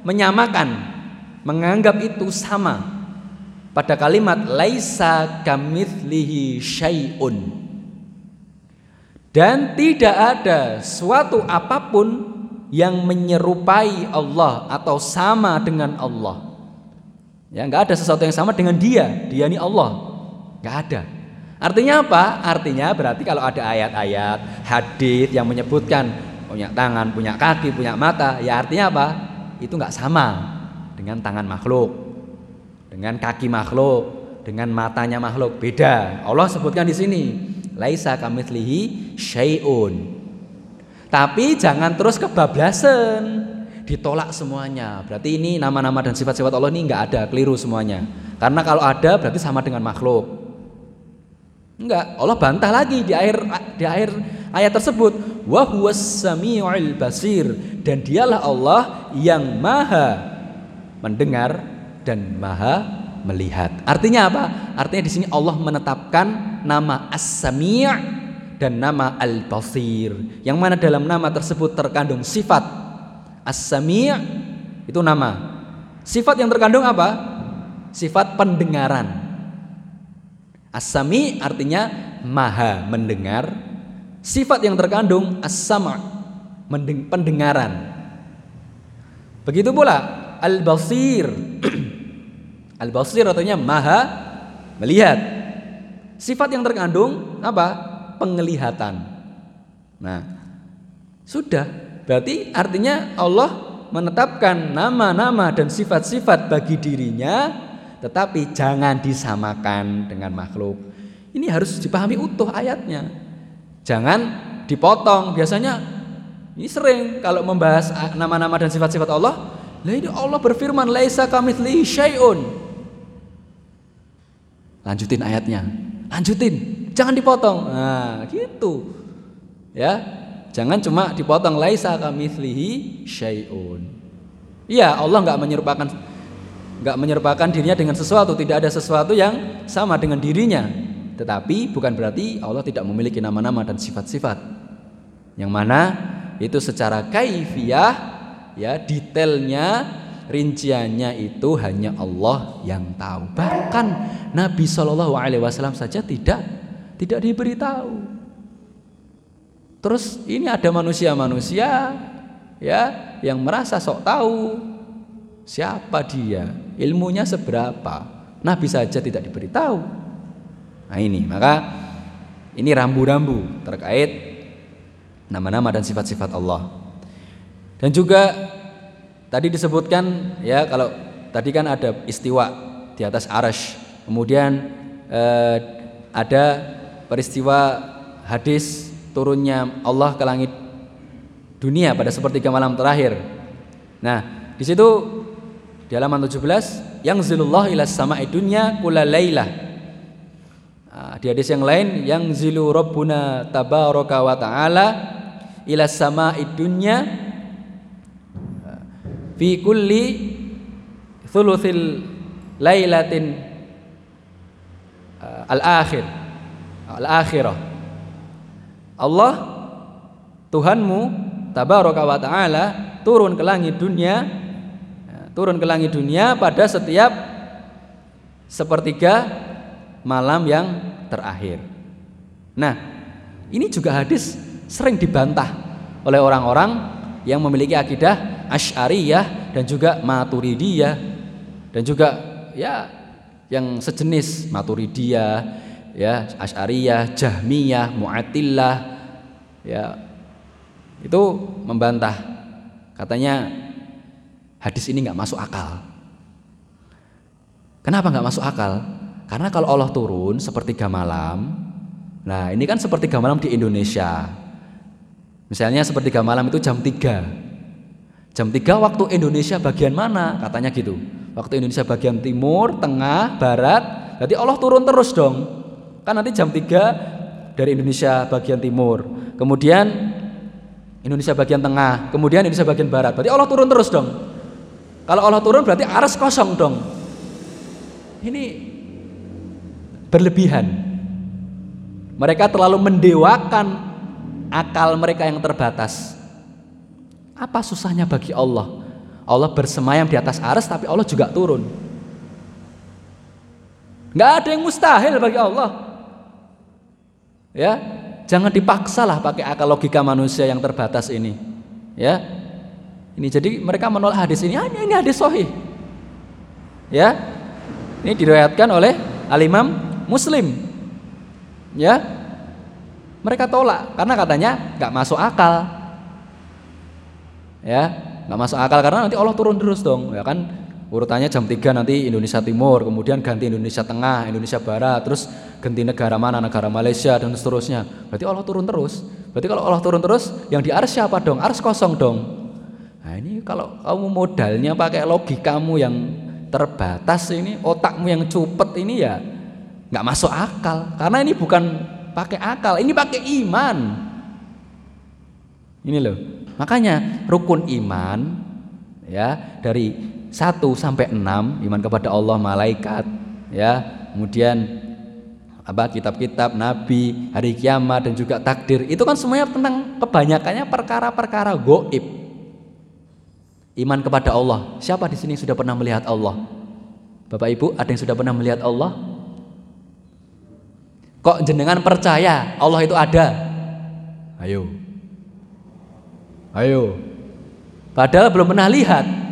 [SPEAKER 1] menyamakan, menganggap itu sama pada kalimat laisa kamitslihi syai'un. Dan tidak ada suatu apa pun yang menyerupai Allah atau sama dengan Allah. Ya, nggak ada sesuatu yang sama dengan Dia. Dia ini Allah. Nggak ada. Artinya apa? Artinya berarti kalau ada ayat-ayat hadis yang menyebutkan punya tangan, punya kaki, punya mata, ya artinya apa? Itu nggak sama dengan tangan makhluk, dengan kaki makhluk, dengan matanya makhluk. Beda. Allah sebutkan di sini, laisa kamitslihi syai'un. Tapi jangan terus kebablasan, ditolak semuanya. Berarti ini nama-nama dan sifat-sifat Allah ini nggak ada, keliru semuanya. Karena kalau ada berarti sama dengan makhluk. Enggak, Allah bantah lagi di akhir di akhir ayat tersebut wa samiul basir dan dialah Allah yang maha mendengar dan maha melihat. Artinya apa? Artinya di sini Allah menetapkan nama As-Sami' dan nama Al-Basir. Yang mana dalam nama tersebut terkandung sifat As-Sami' itu nama. Sifat yang terkandung apa? Sifat pendengaran. As-sami artinya maha mendengar. Sifat yang terkandung as-sama pendengaran. Begitu pula al-basir. *clears throat* al-basir artinya maha melihat. Sifat yang terkandung apa? Penglihatan. Nah, sudah berarti artinya Allah menetapkan nama-nama dan sifat-sifat bagi dirinya tetapi jangan disamakan dengan makhluk. Ini harus dipahami utuh ayatnya. Jangan dipotong. Biasanya ini sering kalau membahas nama-nama dan sifat-sifat Allah, lah ini Allah berfirman laisa kamitslihi syai'un. Lanjutin ayatnya. Lanjutin. Jangan dipotong. Nah, gitu. Ya. Jangan cuma dipotong laisa kamitslihi syai'un. Iya, Allah nggak menyerupakan nggak menyerupakan dirinya dengan sesuatu, tidak ada sesuatu yang sama dengan dirinya. Tetapi bukan berarti Allah tidak memiliki nama-nama dan sifat-sifat. Yang mana itu secara kaifiah ya detailnya rinciannya itu hanya Allah yang tahu. Bahkan Nabi Shallallahu Alaihi Wasallam saja tidak tidak diberitahu. Terus ini ada manusia-manusia ya yang merasa sok tahu siapa dia ilmunya seberapa. Nabi saja tidak diberitahu. Nah ini, maka ini rambu-rambu terkait nama-nama dan sifat-sifat Allah. Dan juga tadi disebutkan ya kalau tadi kan ada istiwa di atas arash. Kemudian eh, ada peristiwa hadis turunnya Allah ke langit dunia pada sepertiga malam terakhir. Nah, di situ di halaman 17, yang zilullah ila sama'i dunya kula laylah. Nah, di hadis yang lain, yang zilu rabbuna tabaraka wa ta'ala ila sama'i dunya fi kulli thuluthil lailatin uh, al-akhir al-akhirah Allah Tuhanmu tabaraka wa taala turun ke langit dunia ya, turun ke langit dunia pada setiap sepertiga malam yang terakhir. Nah, ini juga hadis sering dibantah oleh orang-orang yang memiliki akidah Asy'ariyah dan juga Maturidiyah dan juga ya yang sejenis Maturidiyah, ya Asy'ariyah, Jahmiyah, Mu'attilah ya itu membantah katanya hadis ini nggak masuk akal. Kenapa nggak masuk akal? Karena kalau Allah turun sepertiga malam, nah ini kan sepertiga malam di Indonesia. Misalnya sepertiga malam itu jam 3. Jam 3 waktu Indonesia bagian mana? Katanya gitu. Waktu Indonesia bagian timur, tengah, barat. Berarti Allah turun terus dong. Kan nanti jam 3 dari Indonesia bagian timur. Kemudian Indonesia bagian tengah, kemudian Indonesia bagian barat. Berarti Allah turun terus dong. Kalau Allah turun berarti aras kosong dong. Ini berlebihan. Mereka terlalu mendewakan akal mereka yang terbatas. Apa susahnya bagi Allah? Allah bersemayam di atas aras tapi Allah juga turun. Nggak ada yang mustahil bagi Allah. Ya, jangan dipaksalah pakai akal logika manusia yang terbatas ini. Ya, ini jadi mereka menolak hadis ini. Hanya ini hadis sahih. Ya, ini diriwayatkan oleh Al-Imam Muslim. Ya, mereka tolak karena katanya nggak masuk akal. Ya, nggak masuk akal karena nanti Allah turun terus dong, ya kan? Urutannya jam 3 nanti Indonesia Timur, kemudian ganti Indonesia Tengah, Indonesia Barat, terus ganti negara mana, negara Malaysia dan seterusnya. Berarti Allah turun terus. Berarti kalau Allah turun terus, yang di ars siapa dong? Ars kosong dong. Nah ini kalau kamu modalnya pakai logikamu yang terbatas ini, otakmu yang cupet ini ya nggak masuk akal. Karena ini bukan pakai akal, ini pakai iman. Ini loh. Makanya rukun iman ya dari 1 sampai 6 iman kepada Allah, malaikat, ya. Kemudian apa kitab-kitab nabi, hari kiamat dan juga takdir. Itu kan semuanya tentang kebanyakannya perkara-perkara goib. Iman kepada Allah. Siapa di sini sudah pernah melihat Allah? Bapak Ibu, ada yang sudah pernah melihat Allah? Kok jenengan percaya Allah itu ada? Ayo. Ayo. Padahal belum pernah lihat.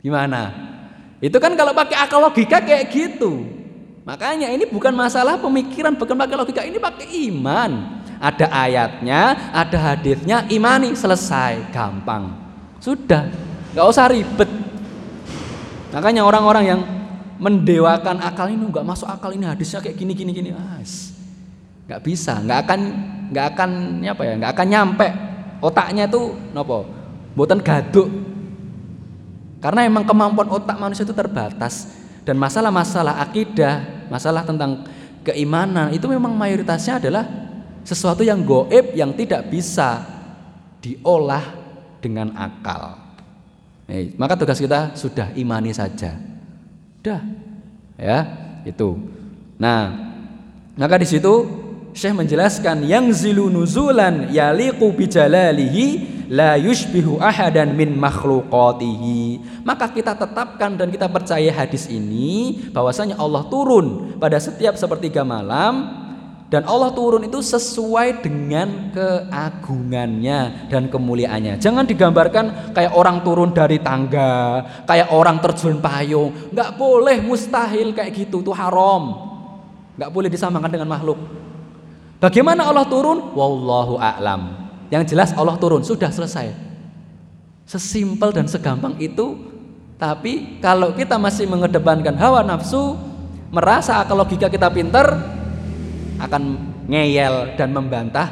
[SPEAKER 1] Gimana? Itu kan kalau pakai akal logika kayak gitu. Makanya ini bukan masalah pemikiran, bukan pakai logika, ini pakai iman. Ada ayatnya, ada hadisnya, imani selesai, gampang. Sudah, nggak usah ribet. Makanya orang-orang yang mendewakan akal ini nggak masuk akal ini hadisnya kayak gini gini gini, as nggak bisa, nggak akan nggak akan apa ya, nggak akan nyampe otaknya itu nopo, buatan gaduk karena emang kemampuan otak manusia itu terbatas dan masalah-masalah akidah, masalah tentang keimanan itu memang mayoritasnya adalah sesuatu yang goib yang tidak bisa diolah dengan akal. Eh, maka tugas kita sudah imani saja. Dah. Ya, itu. Nah, maka di situ Syekh menjelaskan yang zilu nuzulan bijalalihi la yushbihu ahadan min makhluqatihi. Maka kita tetapkan dan kita percaya hadis ini bahwasanya Allah turun pada setiap sepertiga malam dan Allah turun itu sesuai dengan keagungannya dan kemuliaannya. Jangan digambarkan kayak orang turun dari tangga, kayak orang terjun payung. Nggak boleh, mustahil kayak gitu, itu haram. Nggak boleh disamakan dengan makhluk. Bagaimana Allah turun? Wallahu a'lam. Yang jelas Allah turun, sudah selesai. Sesimpel dan segampang itu, tapi kalau kita masih mengedepankan hawa nafsu, merasa akal logika kita pinter, akan ngeyel dan membantah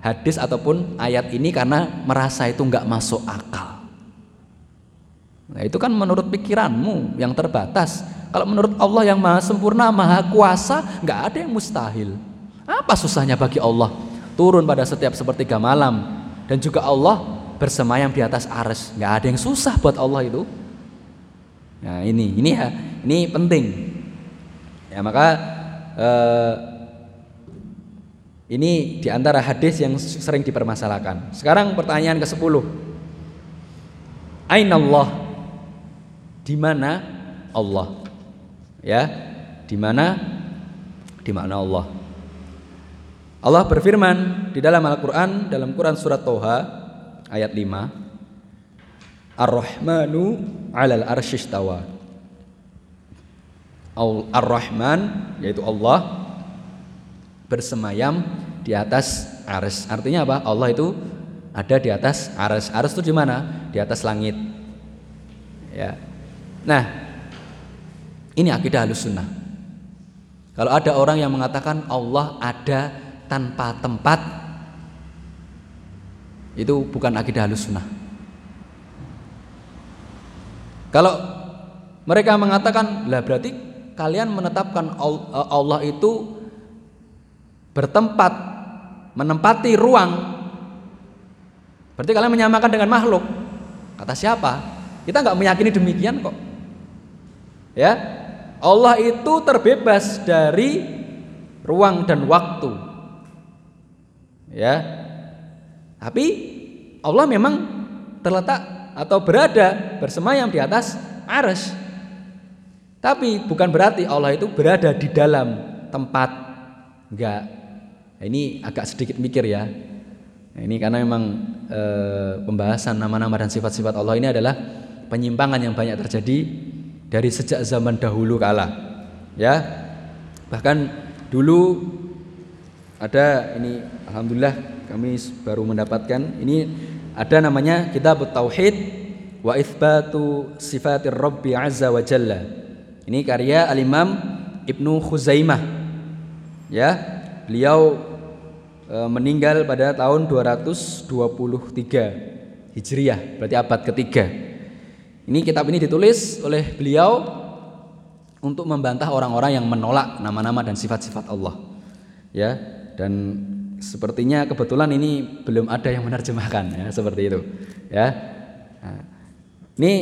[SPEAKER 1] hadis ataupun ayat ini karena merasa itu nggak masuk akal. Nah itu kan menurut pikiranmu yang terbatas. Kalau menurut Allah yang maha sempurna, maha kuasa, nggak ada yang mustahil. Apa susahnya bagi Allah? Turun pada setiap sepertiga malam dan juga Allah bersemayam di atas ares. Nggak ada yang susah buat Allah itu. Nah ini, ini ya, ini penting. Ya maka eh, ini di antara hadis yang sering dipermasalahkan. Sekarang pertanyaan ke 10 Aina Allah? Di mana Allah? Ya, di mana? Di mana Allah? Allah berfirman di dalam Al-Qur'an dalam Quran surat Toha ayat 5 Ar-Rahmanu 'alal arsyistawa Ar-Rahman yaitu Allah bersemayam di atas ars. Artinya apa? Allah itu ada di atas ars. Ars itu di mana? Di atas langit. Ya. Nah, ini akidah halus sunnah. Kalau ada orang yang mengatakan Allah ada tanpa tempat itu bukan akidah halus sunnah kalau mereka mengatakan lah berarti kalian menetapkan Allah itu bertempat menempati ruang berarti kalian menyamakan dengan makhluk. Kata siapa? Kita nggak meyakini demikian kok. Ya Allah itu terbebas dari ruang dan waktu ya. Tapi Allah memang terletak atau berada bersemayam di atas aras. Tapi bukan berarti Allah itu berada di dalam tempat. Enggak. Ini agak sedikit mikir ya. Ini karena memang e, pembahasan nama-nama dan sifat-sifat Allah ini adalah penyimpangan yang banyak terjadi dari sejak zaman dahulu kala. Ya. Bahkan dulu ada ini alhamdulillah kami baru mendapatkan. Ini ada namanya kitab tauhid wa itsbatu sifatir rabbi azza wa jalla. Ini karya al-imam Ibnu Khuzaimah. Ya beliau e, meninggal pada tahun 223 Hijriah berarti abad ketiga. Ini kitab ini ditulis oleh beliau untuk membantah orang-orang yang menolak nama-nama dan sifat-sifat Allah. Ya dan sepertinya kebetulan ini belum ada yang menerjemahkan ya seperti itu ya. Nah, ini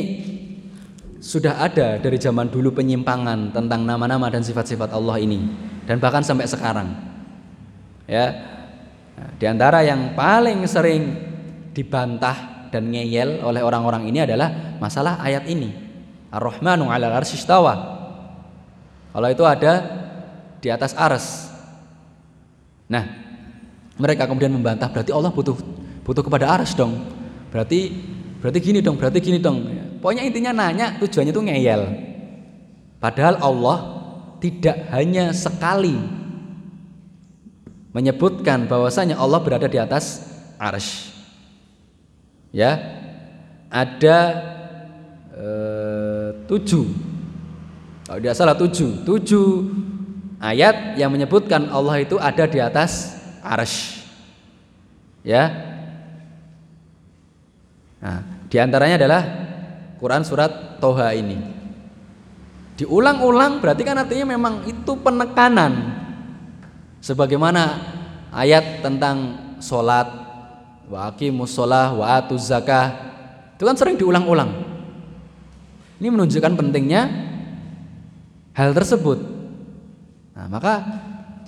[SPEAKER 1] sudah ada dari zaman dulu penyimpangan tentang nama-nama dan sifat-sifat Allah ini dan bahkan sampai sekarang ya. Nah, di antara yang paling sering dibantah dan ngeyel oleh orang-orang ini adalah masalah ayat ini. Ar-Rahmanu 'alal kalau itu ada di atas ars Nah, mereka kemudian membantah berarti Allah butuh butuh kepada aras dong. Berarti berarti gini dong, berarti gini dong. Pokoknya intinya nanya tujuannya itu ngeyel. Padahal Allah tidak hanya sekali menyebutkan bahwasanya Allah berada di atas arsy. Ya, ada eh, tujuh, kalau tidak salah tujuh, tujuh ayat yang menyebutkan Allah itu ada di atas arsh. Ya. Nah di antaranya adalah Quran surat Toha ini. Diulang-ulang berarti kan artinya memang itu penekanan. Sebagaimana ayat tentang sholat wa aqimus sholah wa atuz zakah itu kan sering diulang-ulang. Ini menunjukkan pentingnya hal tersebut Nah, maka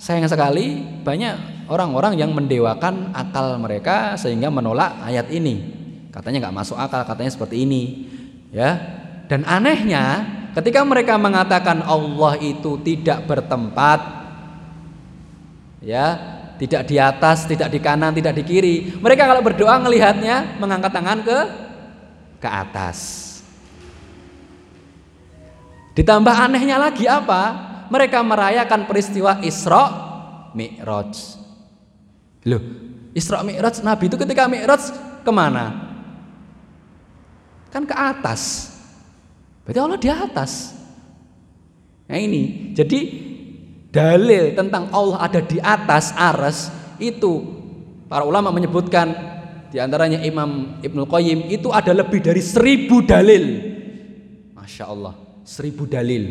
[SPEAKER 1] sayang sekali banyak orang-orang yang mendewakan akal mereka sehingga menolak ayat ini. Katanya nggak masuk akal, katanya seperti ini. Ya. Dan anehnya ketika mereka mengatakan Allah itu tidak bertempat ya, tidak di atas, tidak di kanan, tidak di kiri. Mereka kalau berdoa melihatnya mengangkat tangan ke ke atas. Ditambah anehnya lagi apa? Mereka merayakan peristiwa Isra Mi'raj. Loh, Isra Mi'raj Nabi itu ketika Mi'raj ke mana? Kan ke atas. Berarti Allah di atas. Nah ini, jadi dalil tentang Allah ada di atas aras itu para ulama menyebutkan di antaranya Imam Ibnu Qayyim itu ada lebih dari seribu dalil. Masya Allah, seribu dalil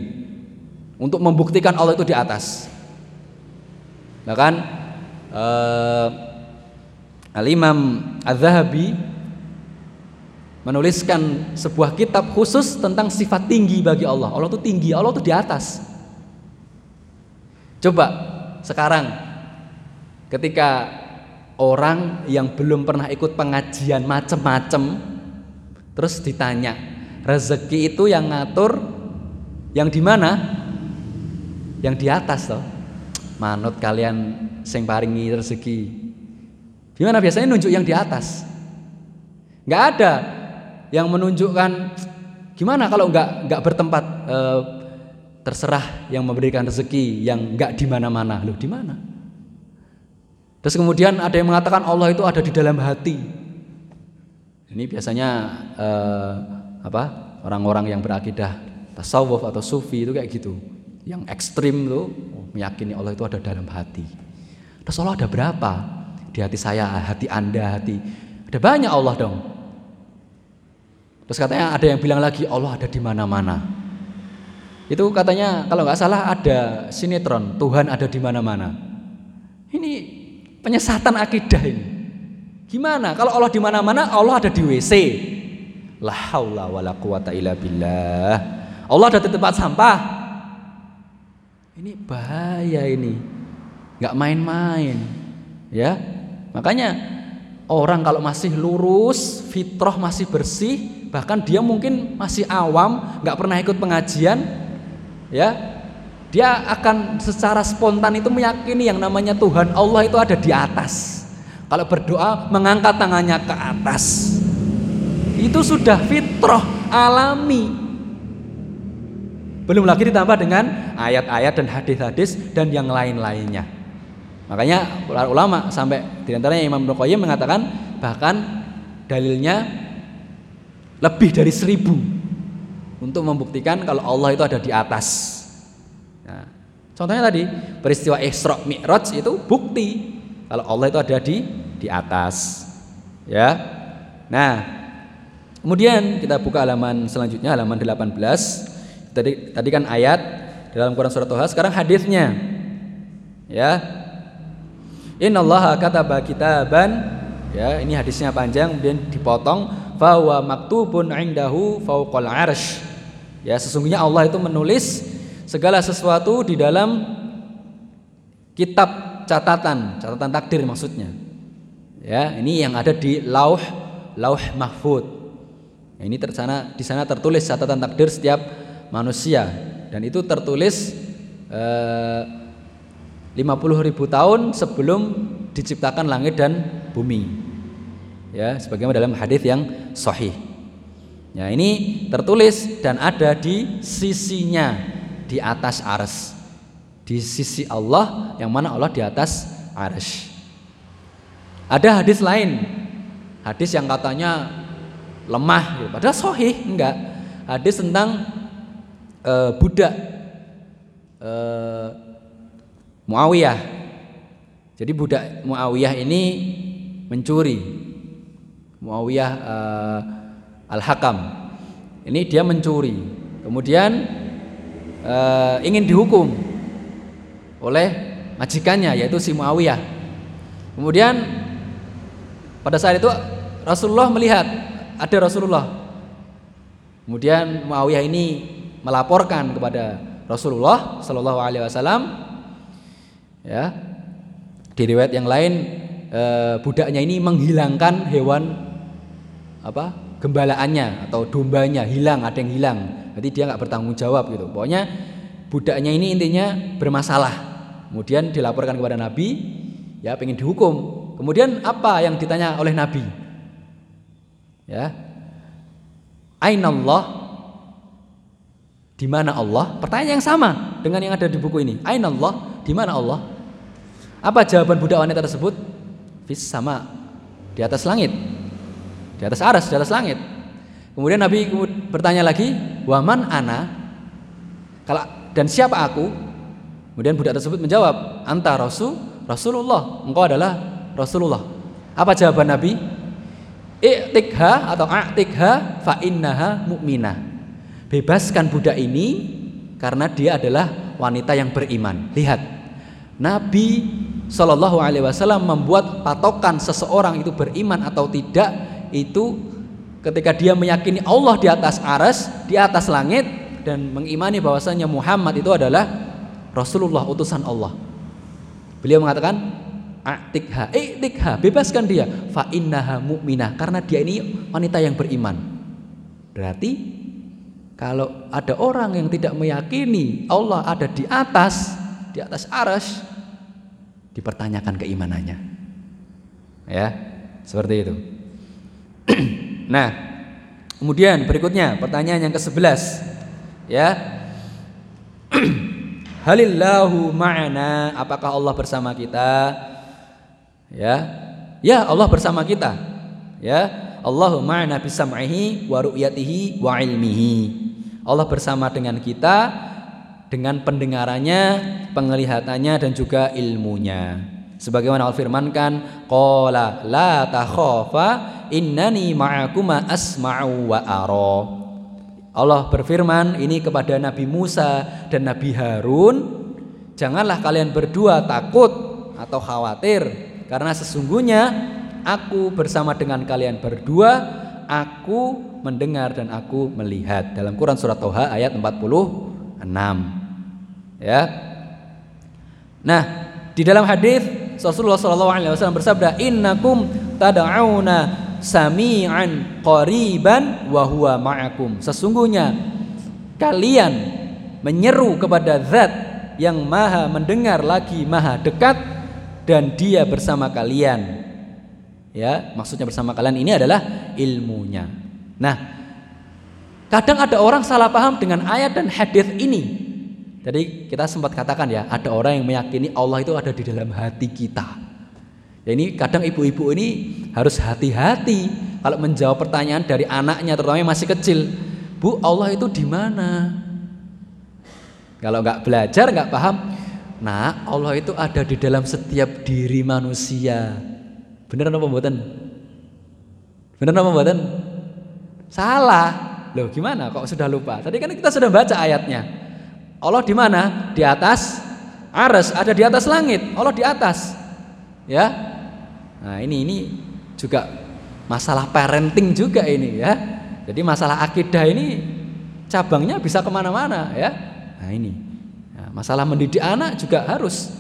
[SPEAKER 1] untuk membuktikan Allah itu di atas. Bahkan uh, Al-Imam Az-Zahabi menuliskan sebuah kitab khusus tentang sifat tinggi bagi Allah. Allah itu tinggi, Allah itu di atas. Coba sekarang ketika orang yang belum pernah ikut pengajian macem-macem terus ditanya rezeki itu yang ngatur yang di mana? Yang di atas toh. Manut kalian sing paringi rezeki. Gimana biasanya nunjuk yang di atas? Nggak ada yang menunjukkan gimana kalau nggak nggak bertempat e, terserah yang memberikan rezeki yang nggak di mana-mana loh di mana terus kemudian ada yang mengatakan Allah itu ada di dalam hati ini biasanya e, apa orang-orang yang berakidah tasawuf atau sufi itu kayak gitu yang ekstrim tuh meyakini Allah itu ada dalam hati terus Allah ada berapa di hati saya hati anda hati ada banyak Allah dong Terus katanya ada yang bilang lagi Allah ada di mana-mana. Itu katanya kalau nggak salah ada sinetron Tuhan ada di mana-mana. Ini penyesatan akidah ini. Gimana? Kalau Allah di mana-mana, Allah ada di WC. La haula wala quwata illa billah. Allah ada di tempat sampah. Ini bahaya ini. nggak main-main. Ya. Makanya orang kalau masih lurus, fitrah masih bersih, bahkan dia mungkin masih awam, nggak pernah ikut pengajian, ya, dia akan secara spontan itu meyakini yang namanya Tuhan Allah itu ada di atas. Kalau berdoa mengangkat tangannya ke atas, itu sudah fitrah alami. Belum lagi ditambah dengan ayat-ayat dan hadis-hadis dan yang lain-lainnya. Makanya ulama sampai di antaranya Imam Nuqayyim mengatakan bahkan dalilnya lebih dari seribu untuk membuktikan kalau Allah itu ada di atas. Nah, contohnya tadi peristiwa Isra Mi'raj itu bukti kalau Allah itu ada di di atas. Ya. Nah, kemudian kita buka halaman selanjutnya halaman 18. Tadi tadi kan ayat dalam Quran surat Toha, sekarang hadisnya. Ya. Innallaha kataba kitaban. Ya ini hadisnya panjang kemudian dipotong. Fawa maktubun indahu fauqal arsh. Ya sesungguhnya Allah itu menulis segala sesuatu di dalam kitab catatan catatan takdir maksudnya. Ya ini yang ada di lauh lauh mahfud. Ini di sana tertulis catatan takdir setiap manusia dan itu tertulis eh, 50 ribu tahun sebelum diciptakan langit dan bumi ya sebagaimana dalam hadis yang sahih. Ya, ini tertulis dan ada di sisinya di atas ars. Di sisi Allah yang mana Allah di atas ars. Ada hadis lain. Hadis yang katanya lemah gitu. Padahal sahih enggak. Hadis tentang uh, budak uh, Muawiyah. Jadi budak Muawiyah ini mencuri Muawiyah uh, Al-Hakam. Ini dia mencuri. Kemudian uh, ingin dihukum oleh majikannya yaitu si Muawiyah. Kemudian pada saat itu Rasulullah melihat ada Rasulullah. Kemudian Muawiyah ini melaporkan kepada Rasulullah Shallallahu Alaihi Wasallam. Ya, di riwayat yang lain eh, budaknya ini menghilangkan hewan apa gembalaannya atau dombanya hilang ada yang hilang. Berarti dia nggak bertanggung jawab gitu. Pokoknya budaknya ini intinya bermasalah. Kemudian dilaporkan kepada Nabi ya pengen dihukum. Kemudian apa yang ditanya oleh Nabi? Ya. Ainallah di mana Allah? Pertanyaan yang sama dengan yang ada di buku ini. Ainallah, di mana Allah? Apa jawaban budak wanita tersebut? Fis sama, di atas langit di atas aras, di atas langit. Kemudian Nabi bertanya lagi, "Waman ana?" Kalau dan siapa aku? Kemudian budak tersebut menjawab, "Anta Rasul, Rasulullah. Engkau adalah Rasulullah." Apa jawaban Nabi? I'tikha atau a'tikha fa innaha mu'minah. Bebaskan budak ini karena dia adalah wanita yang beriman. Lihat, Nabi Shallallahu Alaihi Wasallam membuat patokan seseorang itu beriman atau tidak itu
[SPEAKER 2] ketika dia meyakini Allah di atas aras, di atas langit dan mengimani bahwasanya Muhammad itu adalah Rasulullah utusan Allah. Beliau mengatakan Atikha, iktikha, bebaskan dia. Fa innaha mu'minah karena dia ini wanita yang beriman. Berarti kalau ada orang yang tidak meyakini Allah ada di atas, di atas aras, dipertanyakan keimanannya. Ya, seperti itu. *clears throat* nah, kemudian berikutnya pertanyaan yang ke-11. Ya. *clears throat* Halillahu ma'ana, apakah Allah bersama kita? Ya. Ya, Allah bersama kita. Ya. Allahu ma'ana bisam'ihi wa ru'yatihi wa ilmihi. Allah bersama dengan kita dengan pendengarannya, penglihatannya dan juga ilmunya. Sebagaimana Allah firmankan, qala la takhafa innani ma'akuma asma'u wa ara. Allah berfirman ini kepada Nabi Musa dan Nabi Harun, janganlah kalian berdua takut atau khawatir karena sesungguhnya aku bersama dengan kalian berdua, aku mendengar dan aku melihat. Dalam Quran surat Toha ayat 46. Ya. Nah, di dalam hadis Rasulullah SAW bersabda, "Innakum tad'auna sami'an qariban wa huwa ma'akum. Sesungguhnya kalian menyeru kepada zat yang maha mendengar lagi maha dekat dan dia bersama kalian. Ya, maksudnya bersama kalian ini adalah ilmunya. Nah, kadang ada orang salah paham dengan ayat dan hadis ini. Jadi kita sempat katakan ya, ada orang yang meyakini Allah itu ada di dalam hati kita. Ya ini kadang ibu-ibu ini harus hati-hati kalau menjawab pertanyaan dari anaknya terutama yang masih kecil. Bu, Allah itu di mana? Kalau nggak belajar, nggak paham. Nah, Allah itu ada di dalam setiap diri manusia. Bener apa mboten? Bener apa mboten? Salah. Loh, gimana kok sudah lupa? Tadi kan kita sudah baca ayatnya. Allah di mana? Di atas aras, ada di atas langit. Allah di atas. Ya, Nah ini ini juga masalah parenting juga ini ya. Jadi masalah akidah ini cabangnya bisa ke mana-mana ya. Nah ini nah, masalah mendidik anak juga harus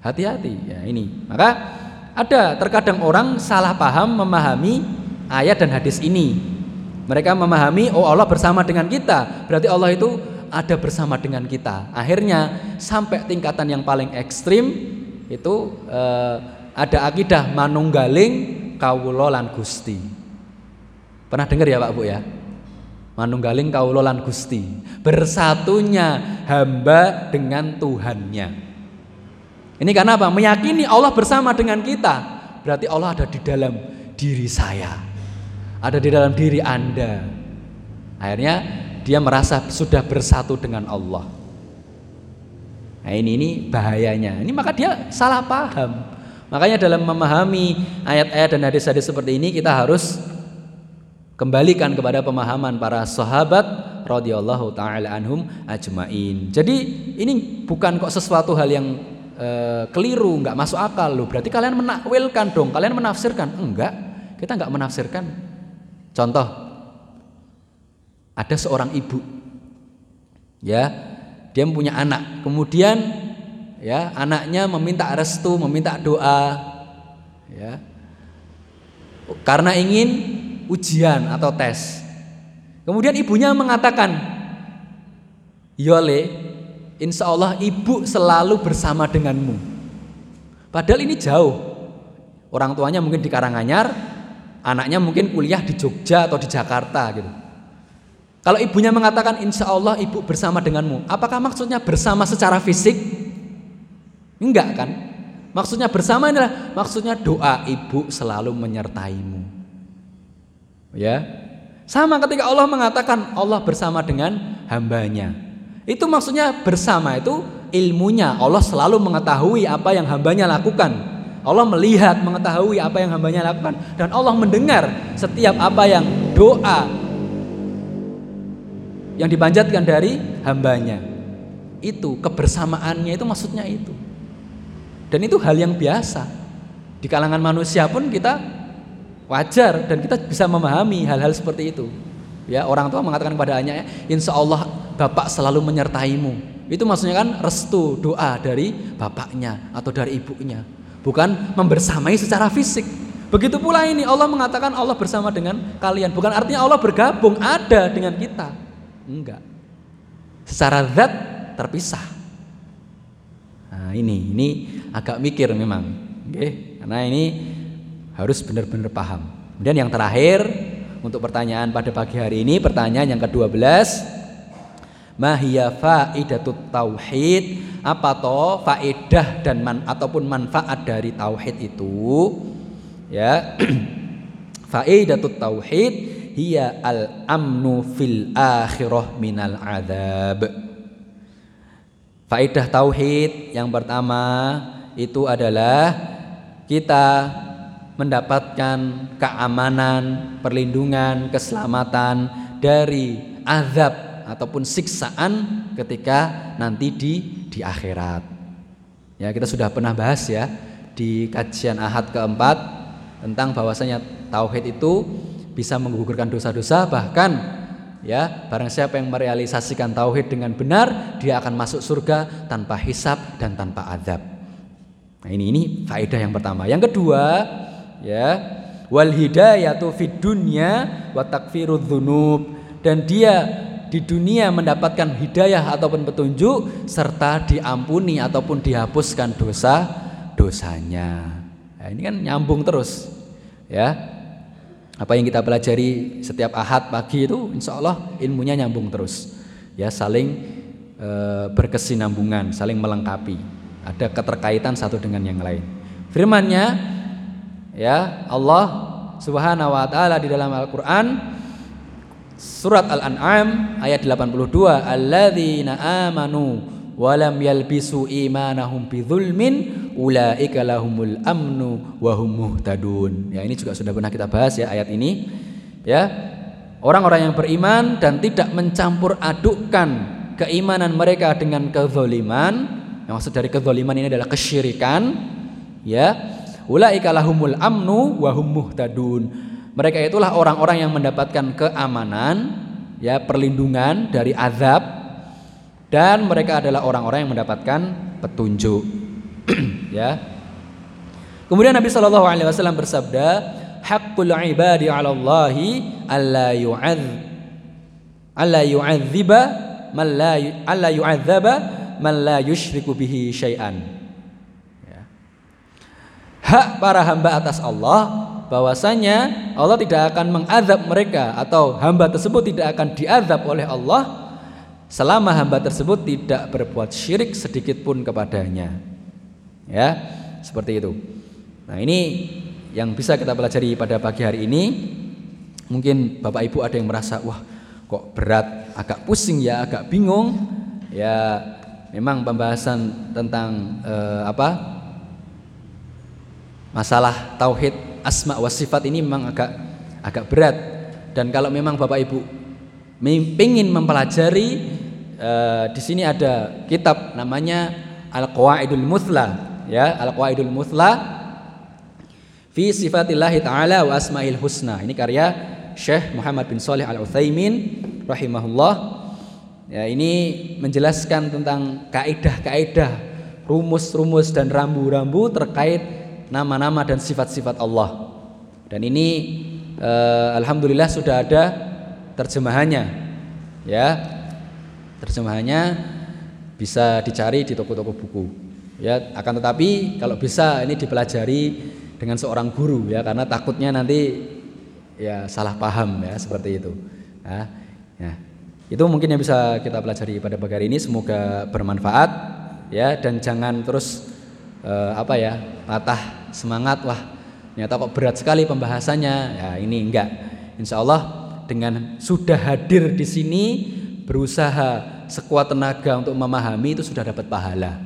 [SPEAKER 2] hati-hati ya ini. Maka ada terkadang orang salah paham memahami ayat dan hadis ini. Mereka memahami oh Allah bersama dengan kita, berarti Allah itu ada bersama dengan kita. Akhirnya sampai tingkatan yang paling ekstrim itu eh, ada akidah manunggaling kawula lan Gusti. Pernah dengar ya Pak Bu ya? Manunggaling kawula lan Gusti. Bersatunya hamba dengan Tuhannya. Ini karena apa? Meyakini Allah bersama dengan kita. Berarti Allah ada di dalam diri saya. Ada di dalam diri Anda. Akhirnya dia merasa sudah bersatu dengan Allah. Nah ini ini bahayanya. Ini maka dia salah paham. Makanya dalam memahami ayat-ayat dan hadis-hadis seperti ini kita harus kembalikan kepada pemahaman para sahabat radhiyallahu taala anhum ajmain. Jadi ini bukan kok sesuatu hal yang e, keliru, nggak masuk akal loh. Berarti kalian menakwilkan dong, kalian menafsirkan. Enggak, kita nggak menafsirkan. Contoh, ada seorang ibu, ya, dia punya anak, kemudian ya anaknya meminta restu meminta doa. Ya. Karena ingin ujian atau tes. Kemudian ibunya mengatakan Yole insya Allah ibu selalu bersama denganmu padahal ini jauh orang tuanya mungkin di Karanganyar anaknya mungkin kuliah di Jogja atau di Jakarta gitu kalau ibunya mengatakan insya Allah ibu bersama denganmu apakah maksudnya bersama secara fisik Enggak kan? Maksudnya bersama adalah maksudnya doa ibu selalu menyertaimu. Ya. Sama ketika Allah mengatakan Allah bersama dengan hambanya. Itu maksudnya bersama itu ilmunya. Allah selalu mengetahui apa yang hambanya lakukan. Allah melihat, mengetahui apa yang hambanya lakukan. Dan Allah mendengar setiap apa yang doa yang dipanjatkan dari hambanya. Itu kebersamaannya itu maksudnya itu. Dan itu hal yang biasa. Di kalangan manusia pun kita wajar dan kita bisa memahami hal-hal seperti itu. Ya, orang tua mengatakan kepada anaknya, "Insya Allah bapak selalu menyertaimu." Itu maksudnya kan restu doa dari bapaknya atau dari ibunya, bukan membersamai secara fisik. Begitu pula ini Allah mengatakan Allah bersama dengan kalian, bukan artinya Allah bergabung ada dengan kita. Enggak. Secara zat terpisah. Nah, ini ini agak mikir memang. Oke, karena ini harus benar-benar paham. Kemudian yang terakhir untuk pertanyaan pada pagi hari ini, pertanyaan yang ke-12 Mahia faidatut tauhid? Apa toh faedah dan man ataupun manfaat dari tauhid itu? Ya. *clears throat* Faidatut tauhid hiya al amnu fil akhirah minal adab faedah tauhid yang pertama itu adalah kita mendapatkan keamanan, perlindungan, keselamatan dari azab ataupun siksaan ketika nanti di di akhirat. Ya, kita sudah pernah bahas ya di kajian Ahad keempat tentang bahwasanya tauhid itu bisa menggugurkan dosa-dosa bahkan ya barang siapa yang merealisasikan tauhid dengan benar dia akan masuk surga tanpa hisap dan tanpa adab. Nah, ini ini faedah yang pertama. Yang kedua, ya wal hidayatu fid dunya wa takfirudz dan dia di dunia mendapatkan hidayah ataupun petunjuk serta diampuni ataupun dihapuskan dosa dosanya. Nah, ini kan nyambung terus, ya. Apa yang kita pelajari setiap ahad pagi itu, insya Allah ilmunya nyambung terus, ya saling e, berkesinambungan, saling melengkapi. Ada keterkaitan satu dengan yang lain. Firmannya ya Allah Subhanahu wa taala di dalam Al-Qur'an surat Al-An'am ayat 82 alladzina amanu walam yalbisu imanahum bidzulmin ulaika lahumul amnu wa hum muhtadun. Ya ini juga sudah pernah kita bahas ya ayat ini. Ya. Orang-orang yang beriman dan tidak mencampur adukkan keimanan mereka dengan kezaliman. Yang maksud dari kezaliman ini adalah kesyirikan. Ya. Ulaika lahumul amnu wa hum muhtadun. Mereka itulah orang-orang yang mendapatkan keamanan, ya, perlindungan dari azab dan mereka adalah orang-orang yang mendapatkan petunjuk. *clears throat* ya. Kemudian Nabi Shallallahu alaihi wasallam bersabda, "Haqqul ibadi 'ala Allahi alla yu'adz alla yu'adziba man la alla yu'adzaba man la yusyriku bihi syai'an." Ya. Hak para hamba atas Allah bahwasanya Allah tidak akan mengadab mereka atau hamba tersebut tidak akan diadab oleh Allah selama hamba tersebut tidak berbuat syirik sedikit pun kepadanya. Ya, seperti itu. Nah, ini yang bisa kita pelajari pada pagi hari ini. Mungkin Bapak Ibu ada yang merasa, wah kok berat, agak pusing ya, agak bingung. Ya, memang pembahasan tentang eh, apa? Masalah tauhid asma wa sifat ini memang agak agak berat. Dan kalau memang Bapak Ibu ingin mempelajari uh, di sini ada kitab namanya Al-Qawaidul Muthla ya Al-Qawaidul Muthla fi sifatillahi taala wa asmail husna. Ini karya Syekh Muhammad bin Saleh Al Utsaimin rahimahullah. Ya ini menjelaskan tentang kaidah-kaidah rumus-rumus dan rambu-rambu terkait nama-nama dan sifat-sifat Allah. Dan ini eh, alhamdulillah sudah ada terjemahannya. Ya. Terjemahannya bisa dicari di toko-toko buku. Ya, akan tetapi kalau bisa ini dipelajari dengan seorang guru ya karena takutnya nanti ya salah paham ya seperti itu. Ya, ya. Itu mungkin yang bisa kita pelajari pada pagi hari ini semoga bermanfaat ya dan jangan terus eh, apa ya patah semangat wah ternyata kok berat sekali pembahasannya. Ya ini enggak. Insya Allah dengan sudah hadir di sini berusaha sekuat tenaga untuk memahami itu sudah dapat pahala.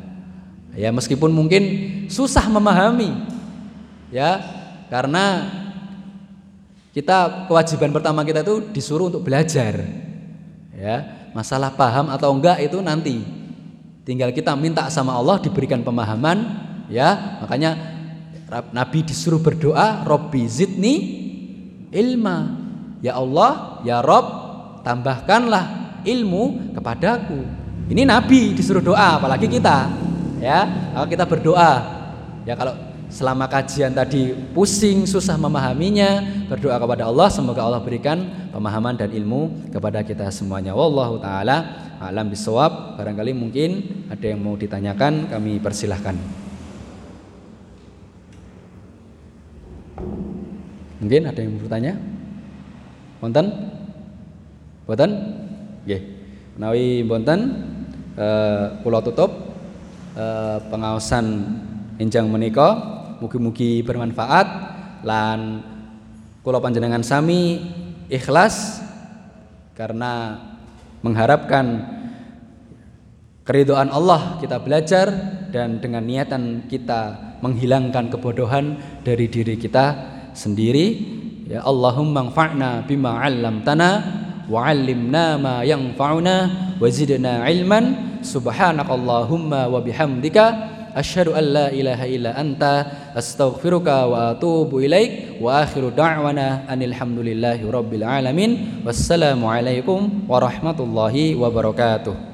[SPEAKER 2] Ya meskipun mungkin susah memahami ya karena kita kewajiban pertama kita itu disuruh untuk belajar ya. Masalah paham atau enggak itu nanti. Tinggal kita minta sama Allah diberikan pemahaman ya makanya Nabi disuruh berdoa Robbi zidni ilma. Ya Allah, ya Rob, tambahkanlah ilmu kepadaku. Ini Nabi disuruh doa, apalagi kita. Ya, kalau kita berdoa, ya kalau selama kajian tadi pusing, susah memahaminya, berdoa kepada Allah, semoga Allah berikan pemahaman dan ilmu kepada kita semuanya. Wallahu taala alam bisawab. Barangkali mungkin ada yang mau ditanyakan, kami persilahkan. Mungkin ada yang bertanya? Wonten? Boten? Nggih. Menawi bonten eh kula tutup eh, pengaosan enjang menika mugi-mugi bermanfaat lan kula panjenengan sami ikhlas karena mengharapkan keridoan Allah kita belajar dan dengan niatan kita menghilangkan kebodohan dari diri kita sendiri. Ya Allahumma anfa'na bima 'allamtana wa 'allimna ma yanfa'una wa zidna ilman. Subhanakallahumma wa bihamdika asyhadu an la ilaha illa anta astaghfiruka wa atubu ilaik. Wa akhiru da'wana anil hamdulillahi rabbil alamin. Wassalamu alaikum warahmatullahi wabarakatuh